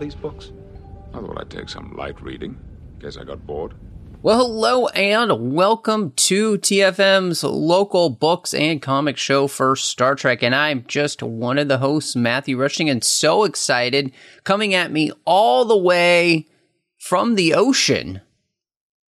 These books? I thought I'd take some light reading. Guess I got bored. Well, hello and welcome to TFM's local books and comic show for Star Trek. And I'm just one of the hosts, Matthew Rushing, and so excited coming at me all the way from the ocean,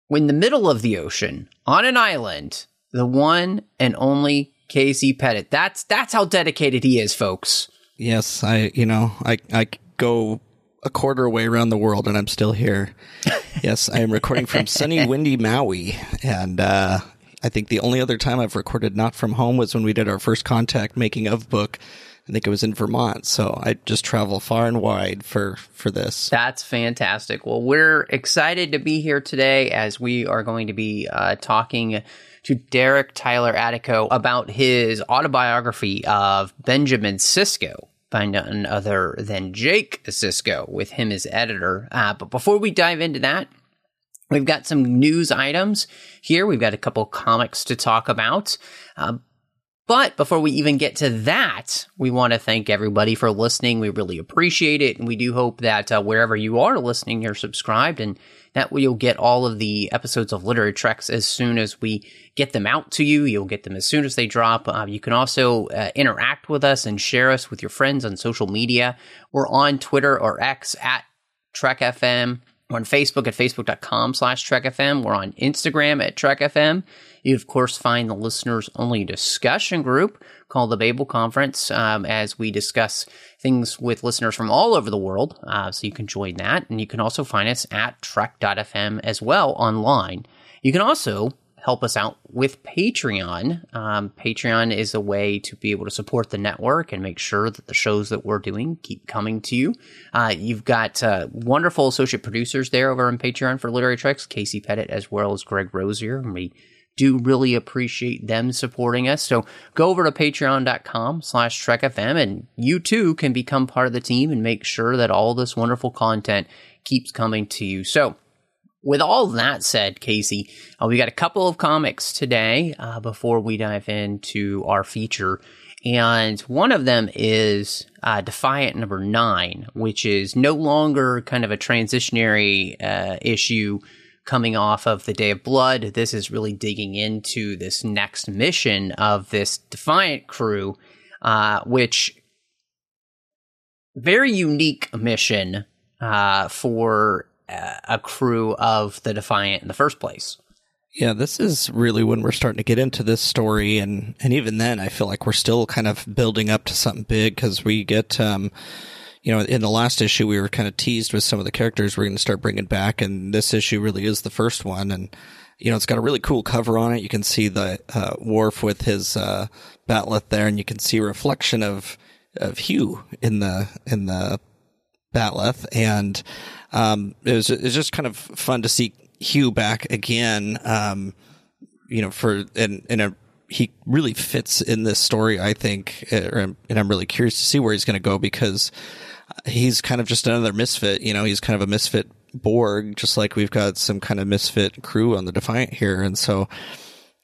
in the middle of the ocean, on an island, the one and only Casey Pettitt. That's that's how dedicated he is, folks. Yes, I you know I I go a quarter way around the world and I'm still here. yes, I am recording from sunny, windy Maui, and uh, I think the only other time I've recorded not from home was when we did our first contact making of book. I think it was in Vermont, so I just travel far and wide for for this. That's fantastic. Well, we're excited to be here today as we are going to be uh, talking to Derek Tyler Attico about his autobiography of Benjamin Sisko by none other than Jake Sisko, with him as editor. Uh, but before we dive into that, we've got some news items here. We've got a couple comics to talk about. Uh, but before we even get to that, we want to thank everybody for listening. We really appreciate it. And we do hope that uh, wherever you are listening, you're subscribed and that way you'll get all of the episodes of Literary Treks as soon as we get them out to you. You'll get them as soon as they drop. Uh, you can also uh, interact with us and share us with your friends on social media. We're on Twitter or X at Trek FM. We're on Facebook at facebook.com slash TrekFM. We're on Instagram at TrekFM. You, of course, find the listeners only discussion group called the Babel Conference um, as we discuss things with listeners from all over the world. Uh, so you can join that. And you can also find us at Trek.fm as well online. You can also help us out with Patreon. Um, Patreon is a way to be able to support the network and make sure that the shows that we're doing keep coming to you. Uh, you've got uh, wonderful associate producers there over on Patreon for Literary Treks, Casey Pettitt as well as Greg Rozier. And we do really appreciate them supporting us. So go over to patreon.com slash trekfm and you too can become part of the team and make sure that all this wonderful content keeps coming to you. So with all that said, Casey, uh, we got a couple of comics today uh, before we dive into our feature. And one of them is uh, Defiant number nine, which is no longer kind of a transitionary uh, issue coming off of the Day of Blood. This is really digging into this next mission of this Defiant crew, uh, which very unique mission uh, for a crew of the Defiant in the first place. Yeah, this is really when we're starting to get into this story, and and even then, I feel like we're still kind of building up to something big because we get, um, you know, in the last issue we were kind of teased with some of the characters we're going to start bringing back, and this issue really is the first one, and you know, it's got a really cool cover on it. You can see the uh, Worf with his uh, bat'leth there, and you can see a reflection of of Hugh in the in the bat'leth, and um, it was just kind of fun to see Hugh back again. Um, you know, for in in a he really fits in this story, I think, and I'm really curious to see where he's going to go because he's kind of just another misfit. You know, he's kind of a misfit Borg, just like we've got some kind of misfit crew on the Defiant here, and so.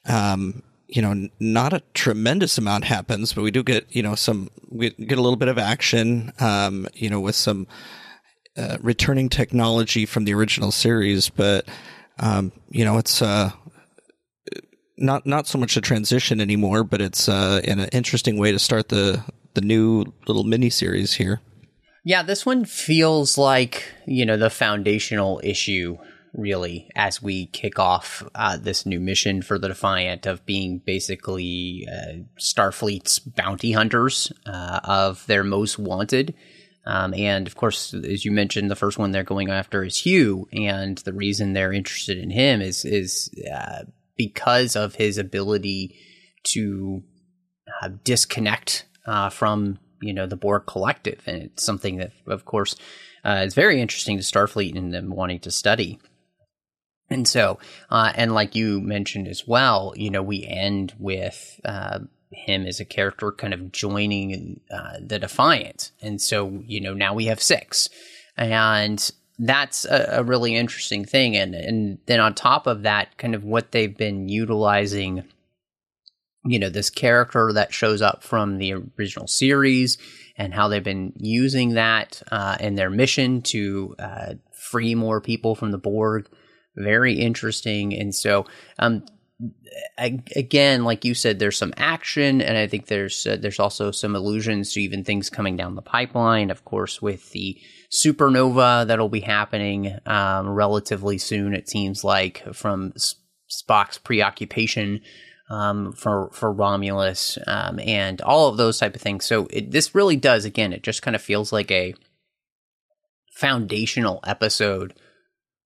Um, you know, not a tremendous amount happens, but we do get, you know, some, we get a little bit of action, um, you know, with some, uh, returning technology from the original series, but um, you know it's uh, not not so much a transition anymore, but it's uh, an interesting way to start the the new little mini series here. Yeah, this one feels like you know the foundational issue really, as we kick off uh, this new mission for the Defiant of being basically uh, Starfleet's bounty hunters uh, of their most wanted. Um, and of course, as you mentioned, the first one they're going after is Hugh, and the reason they're interested in him is is uh, because of his ability to uh, disconnect uh, from you know the Borg collective, and it's something that, of course, uh, is very interesting to Starfleet and them wanting to study. And so, uh, and like you mentioned as well, you know, we end with uh, him as a character kind of joining uh, the Defiant, and so you know now we have six, and that's a, a really interesting thing, and and then on top of that, kind of what they've been utilizing you know this character that shows up from the original series and how they've been using that uh, in their mission to uh, free more people from the Borg. Very interesting, and so um, Again, like you said, there's some action, and I think there's uh, there's also some allusions to even things coming down the pipeline. Of course, with the supernova that'll be happening um, relatively soon. It seems like from Spock's preoccupation um, for for Romulus um, and all of those type of things. So it, this really does again. It just kind of feels like a foundational episode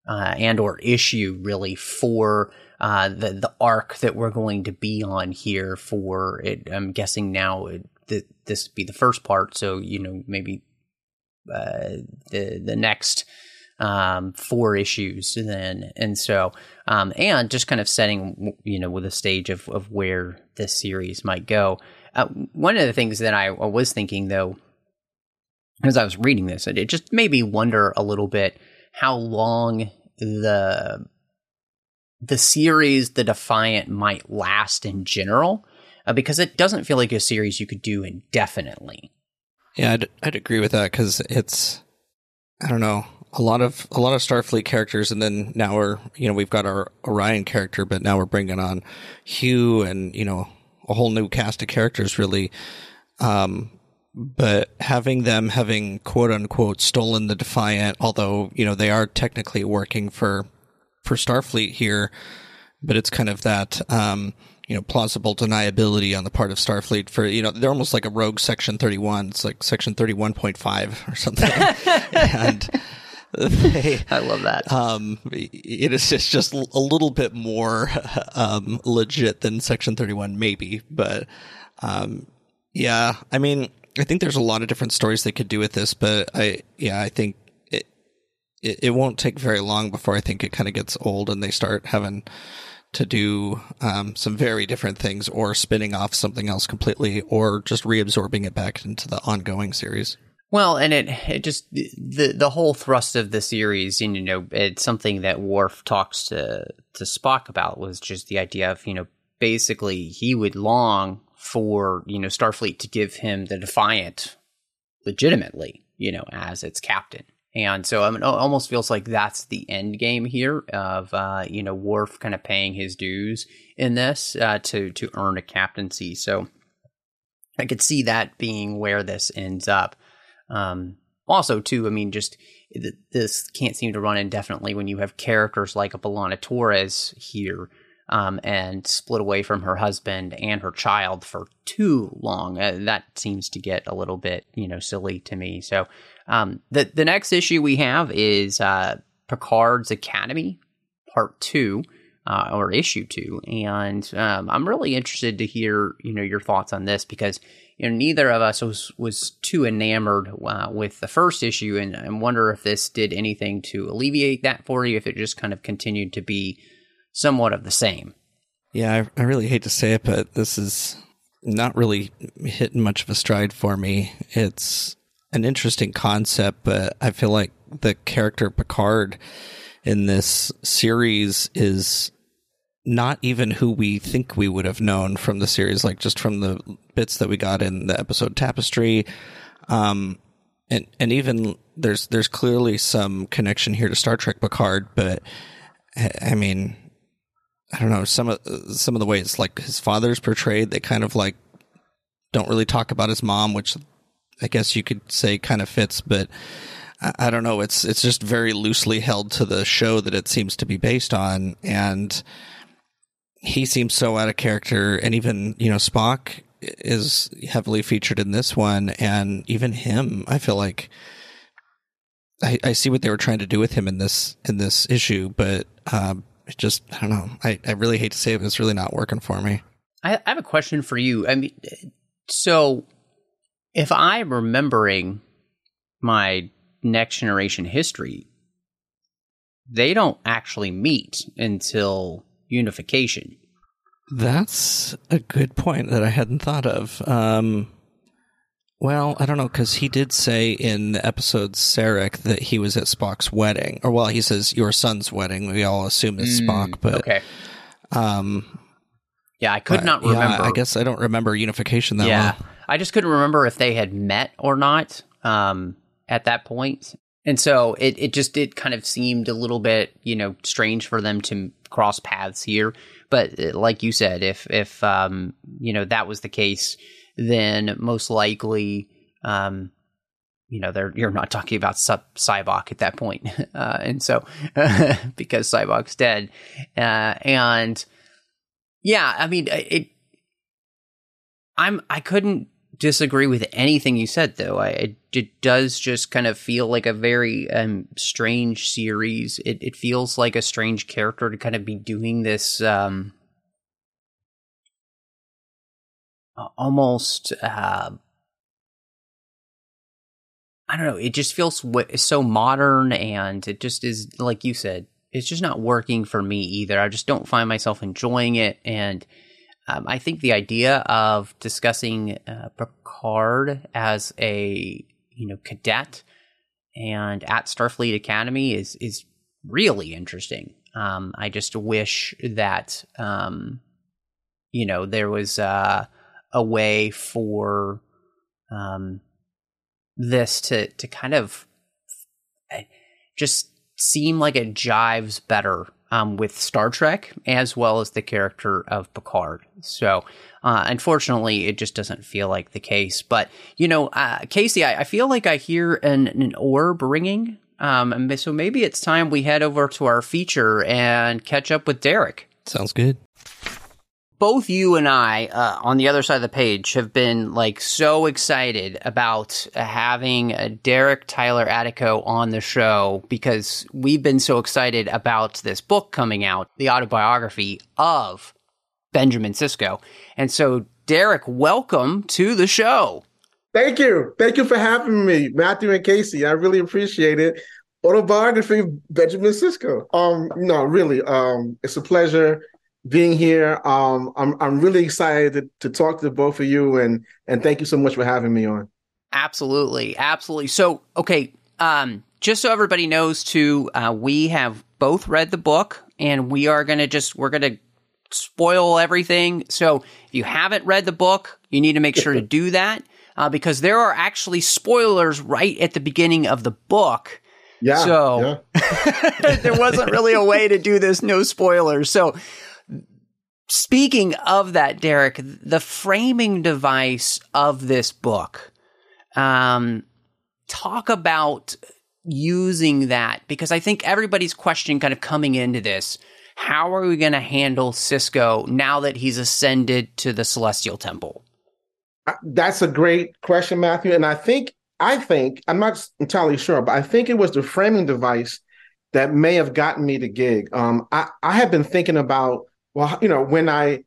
uh, and or issue really for uh, the the arc that we're going to be on here for it. I'm guessing now it, th- this would be the first part. So you know maybe uh, the the next um, four issues then. And so, um, and just kind of setting, you know, with a stage of, of where this series might go. Uh, one of the things that I was thinking though, as I was reading this, it just made me wonder a little bit how long the the series The Defiant might last in general, uh, because it doesn't feel like a series you could do indefinitely. Yeah, I'd, I'd agree with that because it's I don't know a lot of a lot of Starfleet characters, and then now we're you know we've got our Orion character, but now we're bringing on Hugh and you know a whole new cast of characters really. Um, but having them having quote unquote stolen the Defiant, although you know they are technically working for for Starfleet here, but it's kind of that um, you know plausible deniability on the part of Starfleet for you know they're almost like a rogue Section Thirty One. It's like Section Thirty One point five or something, and they, I love that. Um, it is just, just a little bit more um, legit than Section 31, maybe. But um, yeah, I mean, I think there's a lot of different stories they could do with this, but I, yeah, I think it, it, won't take very long before I think it kind of gets old and they start having to do um, some very different things or spinning off something else completely or just reabsorbing it back into the ongoing series. Well, and it it just the the whole thrust of the series, you know, it's something that Worf talks to to Spock about was just the idea of you know basically he would long for you know Starfleet to give him the Defiant legitimately, you know, as its captain. And so I mean, it almost feels like that's the end game here of uh, you know Worf kind of paying his dues in this uh, to to earn a captaincy. So I could see that being where this ends up. Um, also, too, I mean, just this can't seem to run indefinitely when you have characters like a B'Elanna Torres here um, and split away from her husband and her child for too long. Uh, that seems to get a little bit, you know, silly to me. So um, the the next issue we have is uh, Picard's Academy Part Two. Uh, or issue two, and um, I'm really interested to hear you know your thoughts on this because you know, neither of us was was too enamored uh, with the first issue, and I wonder if this did anything to alleviate that for you, if it just kind of continued to be somewhat of the same. Yeah, I, I really hate to say it, but this is not really hitting much of a stride for me. It's an interesting concept, but I feel like the character Picard in this series is not even who we think we would have known from the series, like just from the bits that we got in the episode Tapestry. Um, and, and even there's, there's clearly some connection here to Star Trek Picard, but I mean, I don't know, some of, some of the ways like his father's portrayed, they kind of like don't really talk about his mom, which I guess you could say kind of fits, but, I, I don't know. It's it's just very loosely held to the show that it seems to be based on, and he seems so out of character. And even you know Spock is heavily featured in this one, and even him, I feel like. I, I see what they were trying to do with him in this in this issue, but um, it just I don't know. I, I really hate to say it, but it's really not working for me. I, I have a question for you. I mean, so if I'm remembering my next generation history, they don't actually meet until unification. That's a good point that I hadn't thought of. Um, well, I don't know because he did say in the episode Sarek that he was at Spock's wedding, or well, he says your son's wedding. We all assume it's Spock, but Okay. um, Yeah, I could not yeah, remember. I guess I don't remember unification that yeah, well. I just couldn't remember if they had met or not um, at that point. And so it, it just it kind of seemed a little bit you know strange for them to cross paths here. But uh, like you said, if if um, you know that was the case, then most likely um, you know they're you're not talking about Cy- Sybok at that point, uh, and so because Sybok's dead, uh, and yeah, I mean it. I'm I couldn't disagree with anything you said though. I it, it does just kind of feel like a very um strange series. It it feels like a strange character to kind of be doing this um almost uh I don't know. It just feels so modern, and it just is like you said. It's just not working for me either. I just don't find myself enjoying it, and um, I think the idea of discussing uh, Picard as a you know cadet and at Starfleet Academy is is really interesting. Um, I just wish that um, you know there was uh, a way for um, this to to kind of uh, just seem like it jives better um, with Star Trek as well as the character of Picard. So, uh, unfortunately, it just doesn't feel like the case. But you know, uh, Casey, I, I feel like I hear an, an orb ringing. Um, so maybe it's time we head over to our feature and catch up with Derek Sounds good. Both you and I uh, on the other side of the page have been like so excited about having uh, Derek Tyler Attico on the show because we've been so excited about this book coming out, the autobiography of Benjamin Sisko. And so, Derek, welcome to the show. Thank you. Thank you for having me, Matthew and Casey. I really appreciate it. Autobiography of Benjamin Sisko. Um, no, really. Um, it's a pleasure being here. Um, I'm I'm really excited to, to talk to both of you and and thank you so much for having me on. Absolutely, absolutely. So, okay, um, just so everybody knows, too, uh, we have both read the book, and we are gonna just we're gonna spoil everything. So, if you haven't read the book, you need to make sure to do that uh, because there are actually spoilers right at the beginning of the book. Yeah. So- yeah. there wasn't really a way to do this, no spoilers. So, speaking of that, Derek, the framing device of this book, um, talk about using that because I think everybody's question kind of coming into this. How are we going to handle Sisko now that he's ascended to the Celestial Temple? Uh, That's a great question, Matthew. And I think I think I'm not entirely sure, but I think it was the framing device that may have gotten me the gig. Um, I I have been thinking about well, you know, when I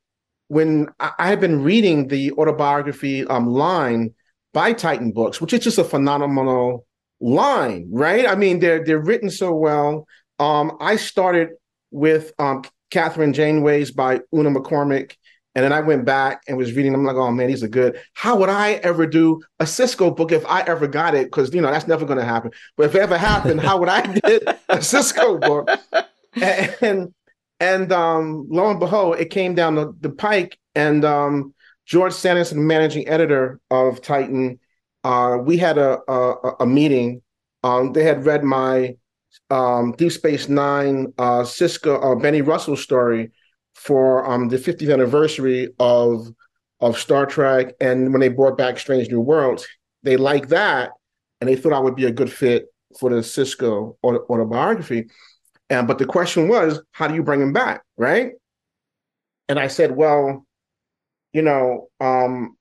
when I, had been reading the autobiography um line by Titan Books, which is just a phenomenal line, right? I mean, they're they're written so well. Um, I started with um Kathryn Janeway's by Una McCormack. And then I went back and was reading. I'm like, oh man, these are good. How would I ever do a Sisko book if I ever got it? Because you know that's never going to happen. But if it ever happened, how would I get a Sisko book? And and um, lo and behold, it came down the, the pike. And um, George Sandison, managing editor of Titan, uh, we had a a, a meeting. Um, they had read my um, Deep Space Nine uh, Sisko uh, Benny Russell story for um, the 50th anniversary of of Star Trek, and when they brought back Strange New Worlds, they liked that, and they thought I would be a good fit for the Sisko autobiography. And but the question was, how do you bring him back, right? And I said, well, you know, um,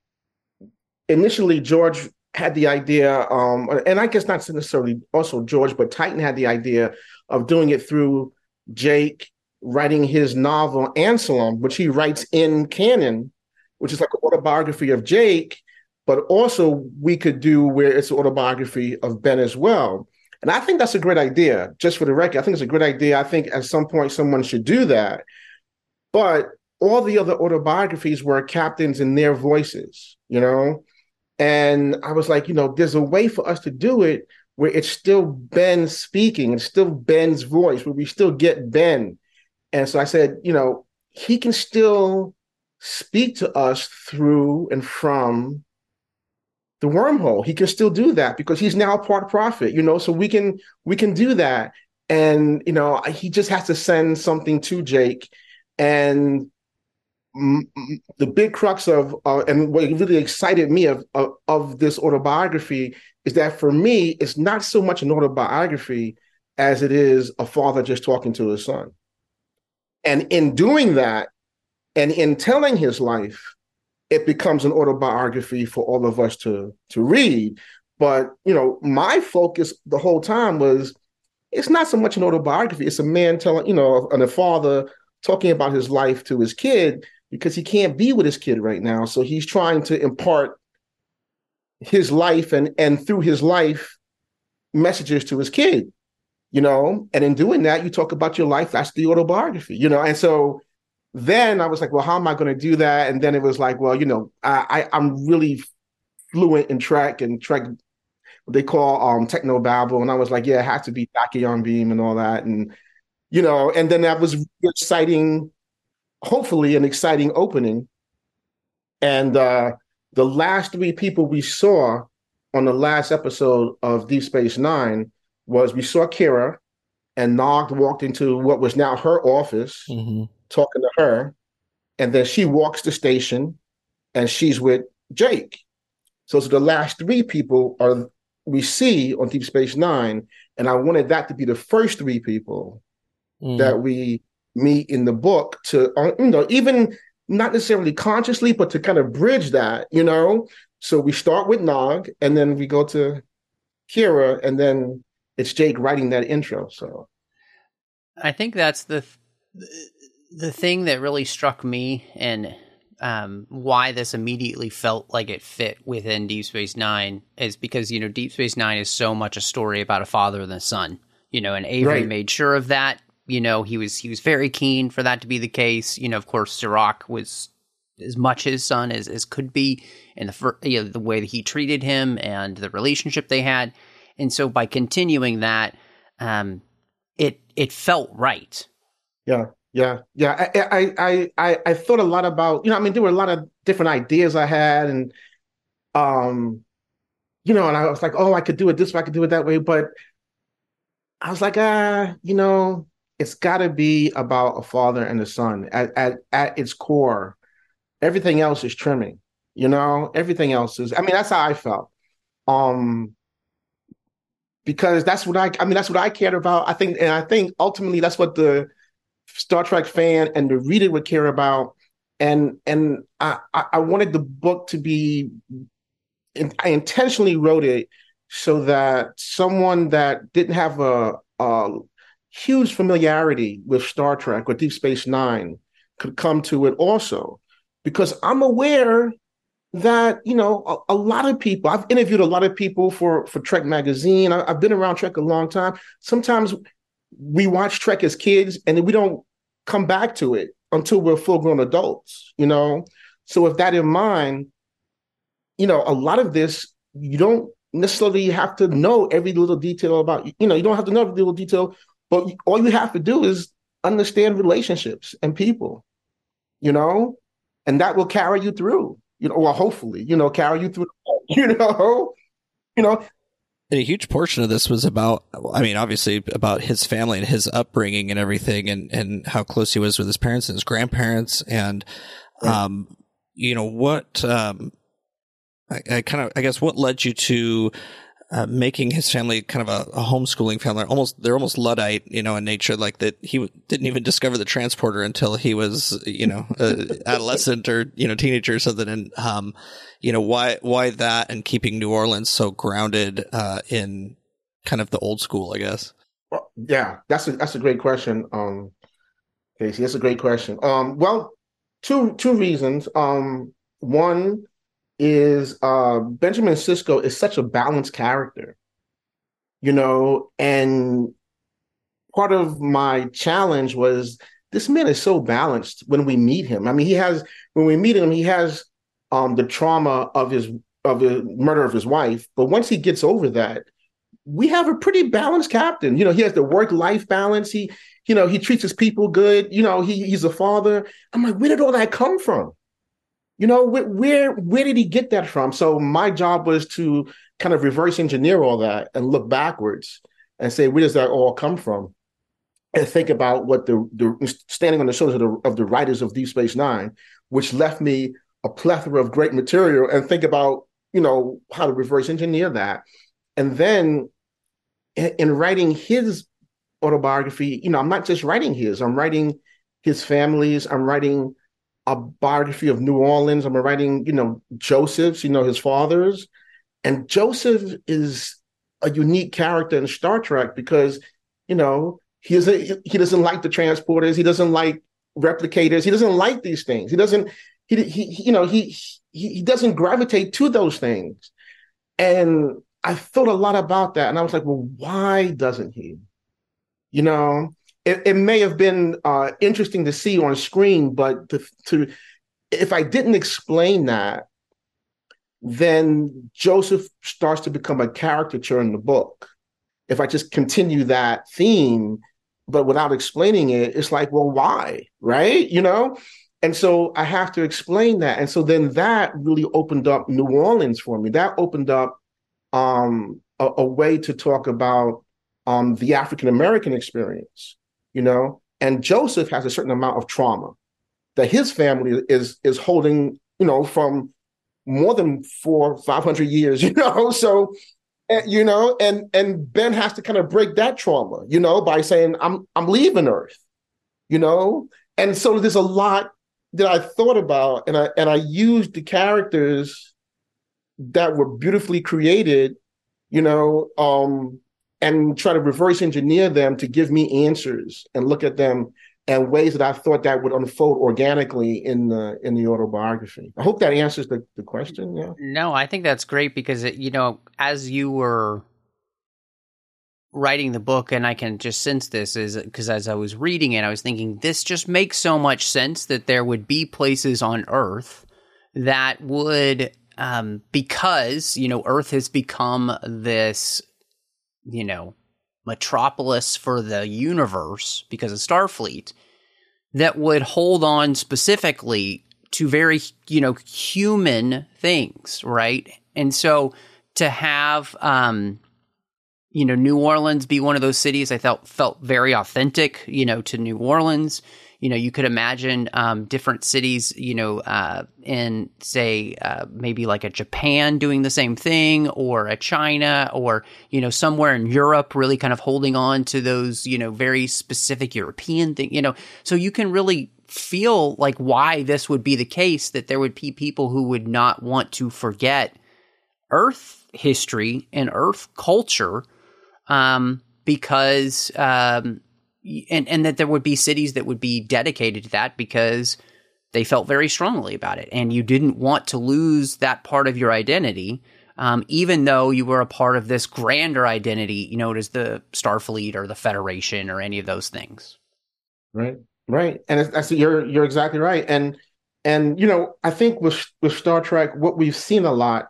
initially George had the idea, um, and I guess not necessarily also George, but Titan had the idea of doing it through Jake writing his novel Anslem, which he writes in canon, which is like an autobiography of Jake, but also we could do where it's an autobiography of Ben as well. And I think that's a great idea, just for the record. I think it's a great idea. I think at some point someone should do that. But all the other autobiographies were captains in their voices, you know? And I was like, you know, there's a way for us to do it where it's still Ben speaking, it's still Ben's voice, where we still get Ben. And so I said, you know, he can still speak to us through and from the wormhole. He can still do that because he's now part prophet, you know, so we can we can do that. And you know, he just has to send something to Jake. And the big crux of uh, and what really excited me of, of, of this autobiography is that for me, it's not so much an autobiography as it is a father just talking to his son. And in doing that, and in telling his life, it becomes an autobiography for all of us to to read. But you know, my focus the whole time was it's not so much an autobiography; it's a man telling, you know, and a father talking about his life to his kid because he can't be with his kid right now. So he's trying to impart his life and and through his life messages to his kid, you know. And in doing that, you talk about your life. That's the autobiography, you know. And so then I was like, well, how am I going to do that? And then it was like, well, you know, I, I am really fluent in track and Trek they call um techno babble, and I was like, yeah, it has to be Tachyon Beam and all that, and you know, and then that was exciting, hopefully an exciting opening. And uh the last three people we saw on the last episode of Deep Space Nine was we saw Kira, and Nog walked into what was now her office. Mm-hmm talking to her, and then she walks the station, and she's with Jake. So, so the last three people are we see on Deep Space Nine, and I wanted that to be the first three people mm. that we meet in the book to uh, you know even not necessarily consciously, but to kind of bridge that, you know. So we start with Nog, and then we go to Kira, and then it's Jake writing that intro. So I think that's the the thing that really struck me and um, why this immediately felt like it fit within Deep Space Nine is because you know Deep Space Nine is so much a story about a father and a son. You know, and Avery right. made sure of that. You know, he was he was very keen for that to be the case. You know, of course, Cirroc was as much his son as, as could be, and the you know, the way that he treated him and the relationship they had. And so by continuing that, um, it it felt right. Yeah. Yeah, yeah. I, I, I, I thought a lot about, you know, I mean, there were a lot of different ideas I had, and, um, you know, and I was like, oh, I could do it this way, I could do it that way, but I was like, ah, you know, it's got to be about a father and a son at, at at its core. Everything else is trimming, you know. Everything else is. I mean, that's how I felt. Um, because that's what I. I mean, that's what I cared about. I think, and I think ultimately that's what the Star Trek fan and the reader would care about. And and I, I wanted the book to be I intentionally wrote it so that someone that didn't have a, a huge familiarity with Star Trek or Deep Space Nine could come to it also. Because I'm aware that you know a, a, lot of people i've interviewed a lot of people for for trek magazine I, have been around trek a long time sometimes we watch Trek as kids and we don't come back to it until we're full grown adults, you know? So with that in mind, you know, a lot of this, you don't necessarily have to know every little detail about, you know, you don't have to know every little detail, but all you have to do is understand relationships and people, you know, and that will carry you through, you know, well, hopefully, you know, carry you through, you know, you know, and a huge portion of this was about, I mean, obviously about his family and his upbringing and everything and, and how close he was with his parents and his grandparents. And, um, you know, what, um, I, I kind of, I guess what led you to, uh, making his family kind of a, a, homeschooling family. Almost, they're almost luddite, you know, in nature. Like that, he w- didn't even discover the transporter until he was, you know, adolescent or you know, teenager or something. And um, you know, why why that and keeping New Orleans so grounded uh, in kind of the old school, I guess. Well, yeah, that's a that's a great question, um, Casey. That's a great question. Um, well, two two reasons. Um, one is uh, Benjamin Sisko is such a balanced character, you know, and part of my challenge was this man is so balanced when we meet him. I mean, he has when we meet him, he has um, the trauma of his of the murder of his wife, but once he gets over that, we have a pretty balanced captain. You know, he has the work life balance. He, you know, he treats his people good. You know, he he's a father. I'm like, where did all that come from? You know, where, where did he get that from? So my job was to kind of reverse engineer all that and look backwards and say, where does that all come from? And think about what the, the standing on the shoulders of the, of the writers of Deep Space Nine, which left me a plethora of great material, and think about you know how to reverse engineer that. And then in, in writing his autobiography, you know, I'm not just writing his, I'm writing his family's, I'm writing a biography of New Orleans. I'm writing, you know, Joseph's, you know, his father's. And Joseph is a unique character in Star Trek because, you know, he doesn't he doesn't like the transporters, he doesn't like replicators, he doesn't like these things. He doesn't he, he, you know, he, he he doesn't gravitate to those things. And I thought a lot about that and I was like, well, why doesn't he? You know, it, it may have been uh, interesting to see on screen, but to, to if I didn't explain that, then Joseph starts to become a caricature in the book. If I just continue that theme, but without explaining it, it's like, well, why? Right? You know? And so I have to explain that. And so then that really opened up New Orleans for me. That opened up um, a, a, way to talk about um, the African American experience you know, and Joseph has a certain amount of trauma that his family is is holding, you know, from more than four, five hundred years, you know. So, eh, you know, and and Ben has to kind of break that trauma, you know, by saying, "I'm I'm leaving Earth," you know. And so there's a lot that I thought about, and I and I used the characters that were beautifully created, you know, um, and try to reverse engineer them to give me answers and look at them and ways that I thought that would unfold organically in the in the autobiography. I hope that answers the, the question. Yeah. No, I think that's great because it, you know, as you were writing the book, and I can just sense this is because as I was reading it, I was thinking this just makes so much sense that there would be places on Earth that would um, because you know Earth has become this you know, metropolis for the universe because of Starfleet that would hold on specifically to very, you know, human things, right? And so to have, um, you know, New Orleans be one of those cities I felt felt very authentic, you know, to New Orleans you know, you could imagine um, different cities, you know, uh, in say uh, maybe like a Japan doing the same thing, or a China, or you know, somewhere in Europe, really kind of holding on to those, you know, very specific European thing, you know, so you can really feel like why this would be the case that there would be people who would not want to forget Earth history and Earth culture, um, because um, and and that there would be cities that would be dedicated to that because they felt very strongly about it, and you didn't want to lose that part of your identity. Um, even though you were a part of this grander identity, you know, as the Starfleet or the Federation or any of those things. Right, right, and that's you're you're exactly right, and and you know, I think with with Star Trek, what we've seen a lot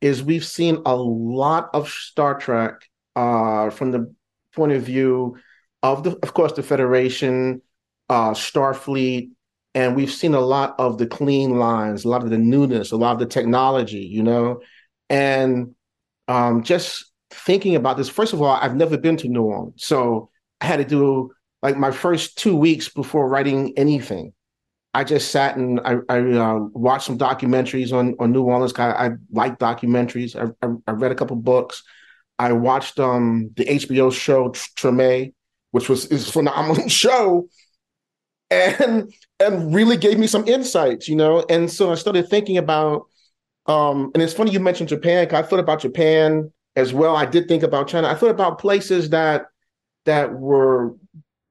is we've seen a lot of Star Trek uh, from the point of view of the, of course, the Federation, uh, Starfleet, and we've seen a lot of the clean lines, a lot of the newness, a lot of the technology, you know, and um, just thinking about this. First of all, I've never been to New Orleans, so I had to do like my first two weeks before writing anything. I just sat and I, I uh, watched some documentaries on on New Orleans. I, I like documentaries. I, I, I, read a couple books. I watched um, the HBO show Treme, which was is phenomenal show, and and really gave me some insights, you know. And so I started thinking about, um, and it's funny you mentioned Japan. I thought about Japan as well. I did think about China. I thought about places that that were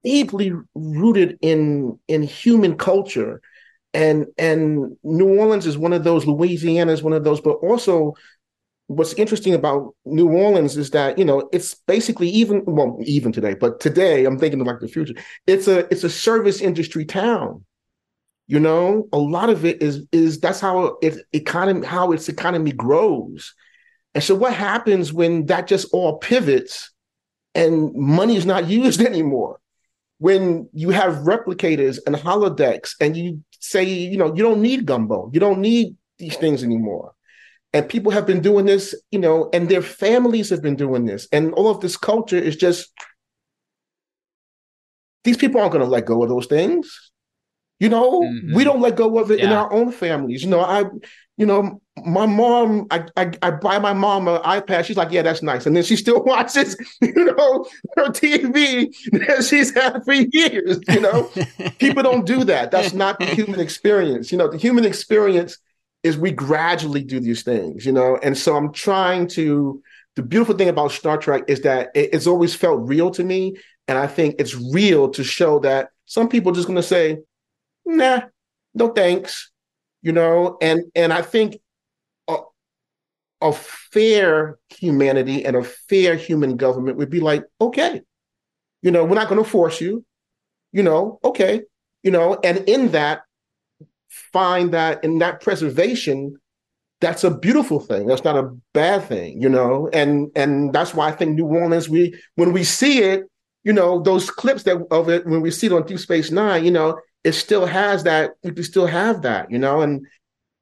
deeply rooted in in human culture and and New Orleans is one of those Louisiana is one of those but also what's interesting about New Orleans is that you know it's basically even well even today but today I'm thinking of like the future. It's a it's a service industry town you know? A lot of it is is that's how it economy how its economy grows. And so what happens when that just all pivots and money is not used anymore? When you have replicators and holodecks and you say, you know, you don't need gumbo, you don't need these things anymore. And people have been doing this, you know, and their families have been doing this. And all of this culture is just, these people aren't going to let go of those things. You know, mm-hmm. we don't let go of it yeah. in our own families. You know, I, you know, my mom, I, I, I buy my mom an iPad. She's like, yeah, that's nice. And then she still watches, you know, her TV that she's had for years. You know, people don't do that. That's not the human experience. You know, the human experience is we gradually do these things, you know. And so I'm trying to, the beautiful thing about Star Trek is that it, it's always felt real to me. And I think it's real to show that some people are just going to say, nah, no thanks, you know, and and I think a, a fair humanity and a fair human government would be like, okay, you know, we're not going to force you, you know, okay, you know, and in that, find that in that preservation, that's a beautiful thing. That's not a bad thing, you know, and and that's why I think New Orleans, we when we see it, you know, those clips that of it when we see it on Deep Space Nine, you know, it still has that we still have that you know? And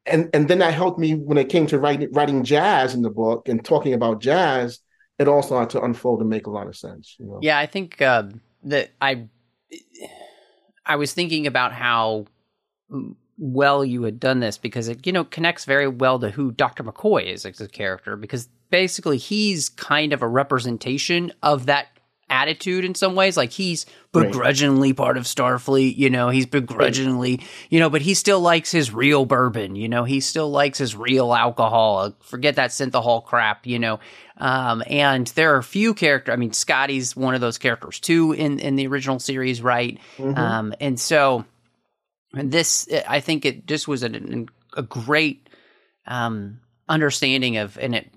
and and then that helped me when it came to writing writing jazz in the book and talking about jazz it all started to unfold and make a lot of sense you know? Yeah i think uh, that i i was thinking about how well you had done this because it you know connects very well to who dr mccoy is as a character because basically he's kind of a representation of that attitude in some ways. Like he's begrudgingly right. part of Starfleet, you know, he's begrudgingly, you know, but he still likes his real bourbon, you know, he still likes his real alcohol. Forget that synthahol crap, you know. Um, and there are a few characters. I mean, Scotty's one of those characters too in in the original series, right? Mm-hmm. Um, and so this, I think, it just was a, a great um, understanding of, and it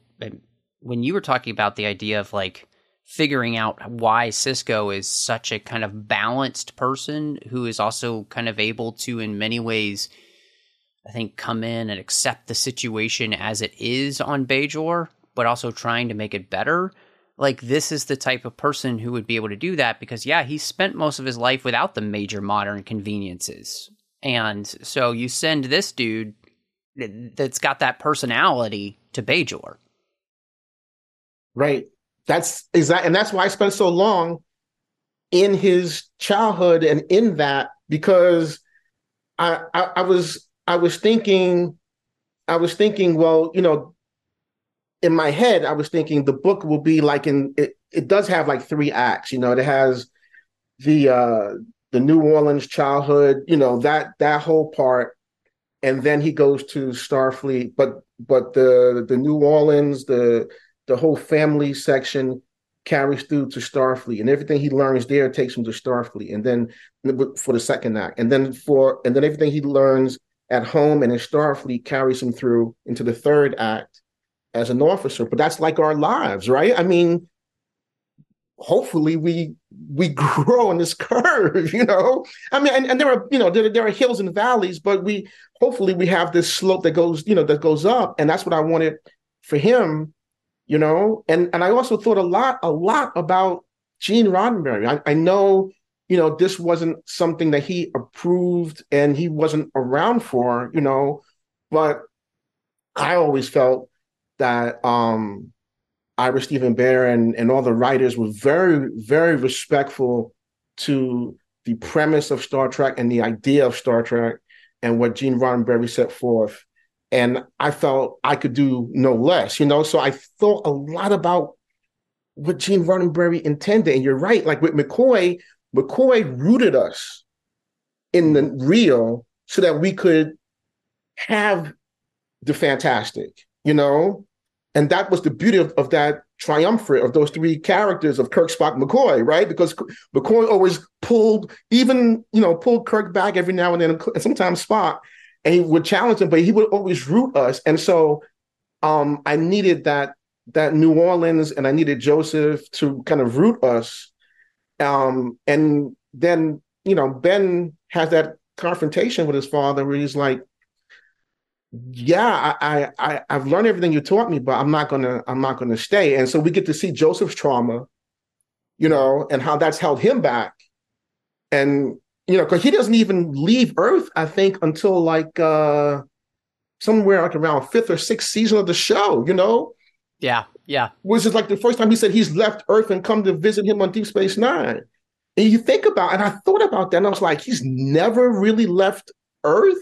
when you were talking about the idea of like figuring out why Sisko is such a kind of balanced person who is also kind of able to, in many ways, I think, come in and accept the situation as it is on Bajor, but also trying to make it better. Like, this is the type of person who would be able to do that because, yeah, he spent most of his life without the major modern conveniences. And so you send this dude that's got that personality to Bajor. Right. That's exactly, and that's why I spent so long in his childhood and in that because I, I, I was I was thinking I was thinking well you know in my head I was thinking the book will be like in it, it does have like three acts you know it has the uh the New Orleans childhood you know that that whole part and then he goes to Starfleet but but the the New Orleans the the whole family section carries through to Starfleet, and everything he learns there takes him to Starfleet, and then for the second act, and then for and then everything he learns at home and in Starfleet carries him through into the third act as an officer. But that's like our lives, right? I mean, hopefully we we grow on this curve, you know. I mean, and, and there are you know there, there are hills and valleys, but we hopefully we have this slope that goes you know that goes up, and that's what I wanted for him you know? And and i also thought a lot a lot about gene roddenberry. I, I know you know this wasn't something that he approved and he wasn't around for you know? But i always felt that um ira steven behr and and all the writers were very very respectful to the premise of star trek and the idea of star trek and what Gene Roddenberry set forth. And I felt I could do no less, you know. So I thought a lot about what Gene Roddenberry intended. And you're right, like with McCoy, McCoy rooted us in the real so that we could have the fantastic, you know? And that was the beauty of, of that triumvirate of those three characters of Kirk, Spock, McCoy, right? Because McCoy always pulled, even, you know, pulled Kirk back every now and then, and sometimes Spock, and he would challenge him, but he would always root us. And so um, I needed that that New Orleans and I needed Joseph to kind of root us. Um, and then, you know, Ben has that confrontation with his father where he's like, yeah, I, I, I've learned everything you taught me, but I'm not gonna, I'm not gonna stay. And so we get to see Joseph's trauma, you know, and how that's held him back. And, you know, because he doesn't even leave Earth, I think, until like uh somewhere like around fifth or sixth season of the show, you know? Yeah, yeah. Which is like the first time he said he's left Earth and come to visit him on Deep Space Nine. And you think about, and I thought about that, and I was like, he's never really left Earth,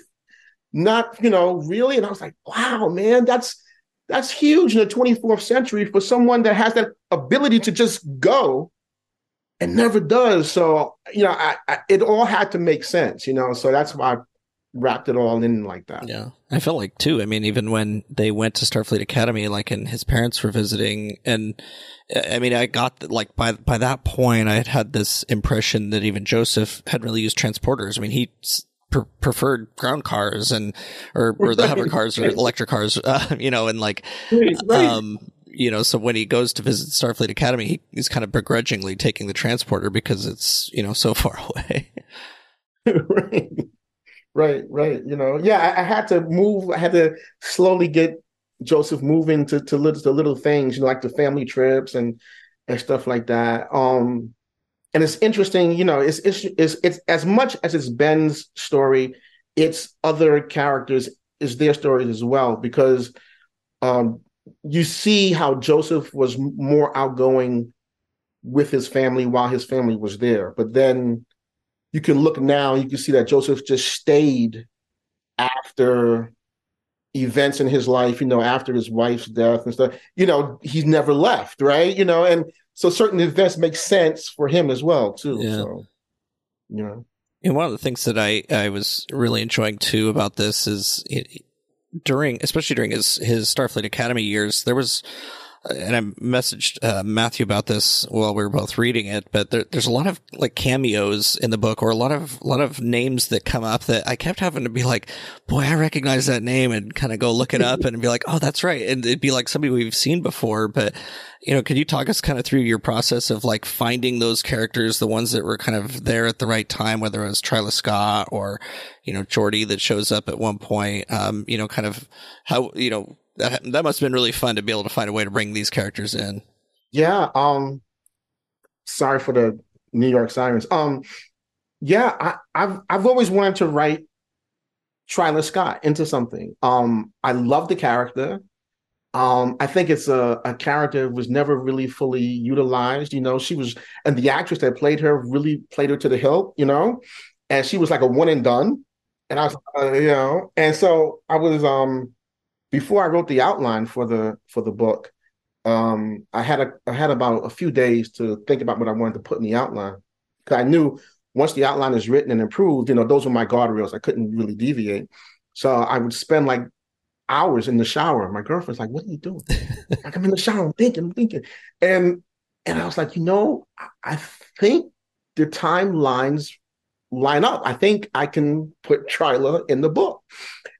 not you know really. And I was like, wow, man, that's that's huge in the 24th century for someone that has that ability to just go and never does. So you know, I, I, it all had to make sense, you know. So that's why I wrapped it all in like that. Yeah. I felt like too. I mean, even when they went to Starfleet Academy, like, and his parents were visiting, and I mean, I got like by by that point, I had had this impression that even Joseph had really used transporters. I mean, he pre- preferred ground cars and or or the hover cars or electric cars, uh, you know, and like, um. You know, so when he goes to visit Starfleet Academy, he, he's kind of begrudgingly taking the transporter because it's you know so far away. right. Right, right. You know, yeah, I, I, had to move. I had to slowly get Joseph moving to to little, to little things, you know, like the family trips and and stuff like that. Um, and it's interesting, you know, it's it's it's, it's as much as it's Ben's story, it's other characters, is their stories as well because um, you see how Joseph was more outgoing with his family while his family was there, but then you can look now, you can see that Joseph just stayed after events in his life, you know, after his wife's death and stuff. You know, he's never left, right? You know, and so certain events make sense for him as well, too. Yeah. So, you know. And one of the things that I, I was really enjoying too about this is it, during, especially during his, his Starfleet Academy years, there was and I messaged uh, Matthew about this while we were both reading it, but there, there's a lot of like cameos in the book, or a lot of a lot of names that come up that I kept having to be like, "Boy, I recognize that name," and kind of go look it up and be like, "Oh, that's right," and it'd be like somebody we've seen before. But you know, could you talk us kind of through your process of like finding those characters, the ones that were kind of there at the right time, whether it was Tryla Scott or you know Geordi that shows up at one point, um, you know, kind of how you know that that must have been really fun to be able to find a way to bring these characters in. Yeah. Um. Sorry for the New York sirens. Um. Yeah, I, I've I've always wanted to write Tryla Scott into something. Um. I love the character. Um, I think it's a, a character was never really fully utilized. You know, she was, and the actress that played her really played her to the hilt. You know, and she was like a one and done. And I was, uh, you know, and so I was, um, before I wrote the outline for the for the book, um, I had a I had about a few days to think about what I wanted to put in the outline because I knew once the outline is written and improved, you know, those were my guardrails. I couldn't really deviate. So I would spend like hours in the shower. My girlfriend's like, "What are you doing?" like I'm in the shower, I'm thinking, I'm thinking, and and I was like, you know, I think the timelines line up. I think I can put Tryla in the book.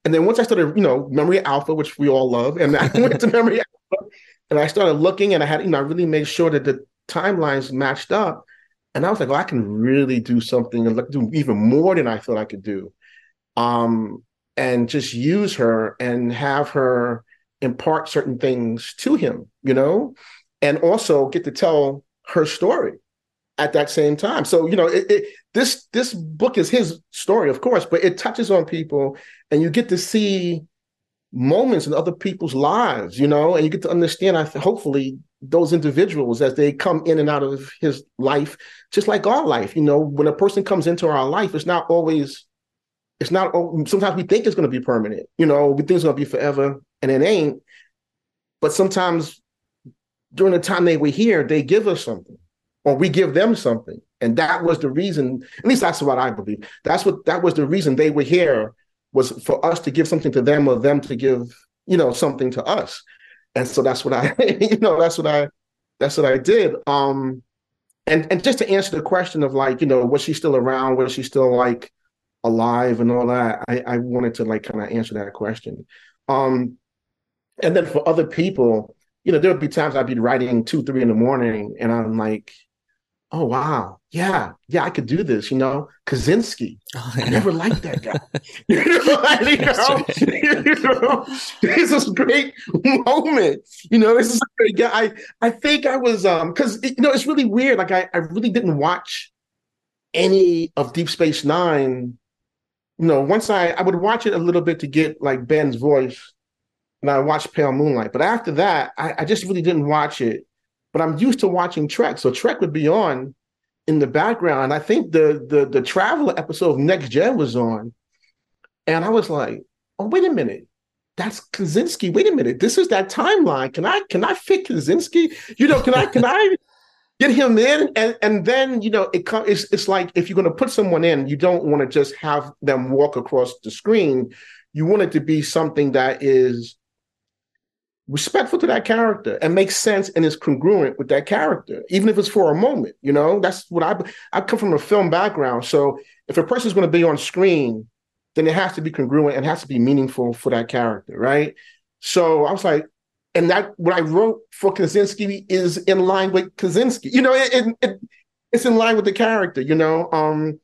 And then once I started, you know, Memory Alpha, which we all love, and I went to Memory Alpha and I started looking and I had, you know, I really made sure that the timelines matched up. And I was like, well, I can really do something and do even more than I thought I could do. Um, and just use her and have her impart certain things to him, you know, and also get to tell her story at that same time. So you know, it, it, this this book is his story, of course, but it touches on people, and you get to see moments in other people's lives, you know, and you get to understand. I hopefully those individuals as they come in and out of his life, just like our life. You know, when a person comes into our life, it's not always it's not. Sometimes we think it's going to be permanent. You know, we think it's going to be forever, and it ain't. But sometimes during the time they were here, they give us something, or we give them something, and that was the reason. At least that's what I believe. That's what that was the reason they were here was for us to give something to them, or them to give you know something to us. And so that's what I, you know, that's what I, that's what I did. Um, and and just to answer the question of like, you know, was she still around? Was she still like alive and all that? I, I wanted to like kind of answer that question. Um, and then for other people, you know, there would be times I'd be writing two, three in the morning, and I'm like, oh wow, yeah, yeah, I could do this. You know, Kosinski. Oh, I never liked that guy. you know, you know, you know, this is a great moment. You know, this is a great guy. I, I think I was um because you know it's really weird. Like I, I really didn't watch any of Deep Space Nine. You know, once I I would watch it a little bit to get like Ben's voice, and I watched Pale Moonlight. But after that, I, I just really didn't watch it. But I'm used to watching Trek, so Trek would be on in the background. I think the the the Traveler episode of Next Gen was on, and I was like, "Oh, wait a minute, that's Kosinski. Wait a minute, this is that timeline. Can I can I fit Kosinski? You know, can I can I get him in? And and then you know, it comes. It's it's like if you're going to put someone in, you don't want to just have them walk across the screen. You want it to be something that is respectful to that character and makes sense and is congruent with that character, even if it's for a moment. You know, that's what I I come from a film background. So if a person's going to be on screen, then it has to be congruent and has to be meaningful for that character, right? So I was like, and that what I wrote for Kosinski is in line with Kosinski. You know, it, it, it it's in line with the character. You know, um,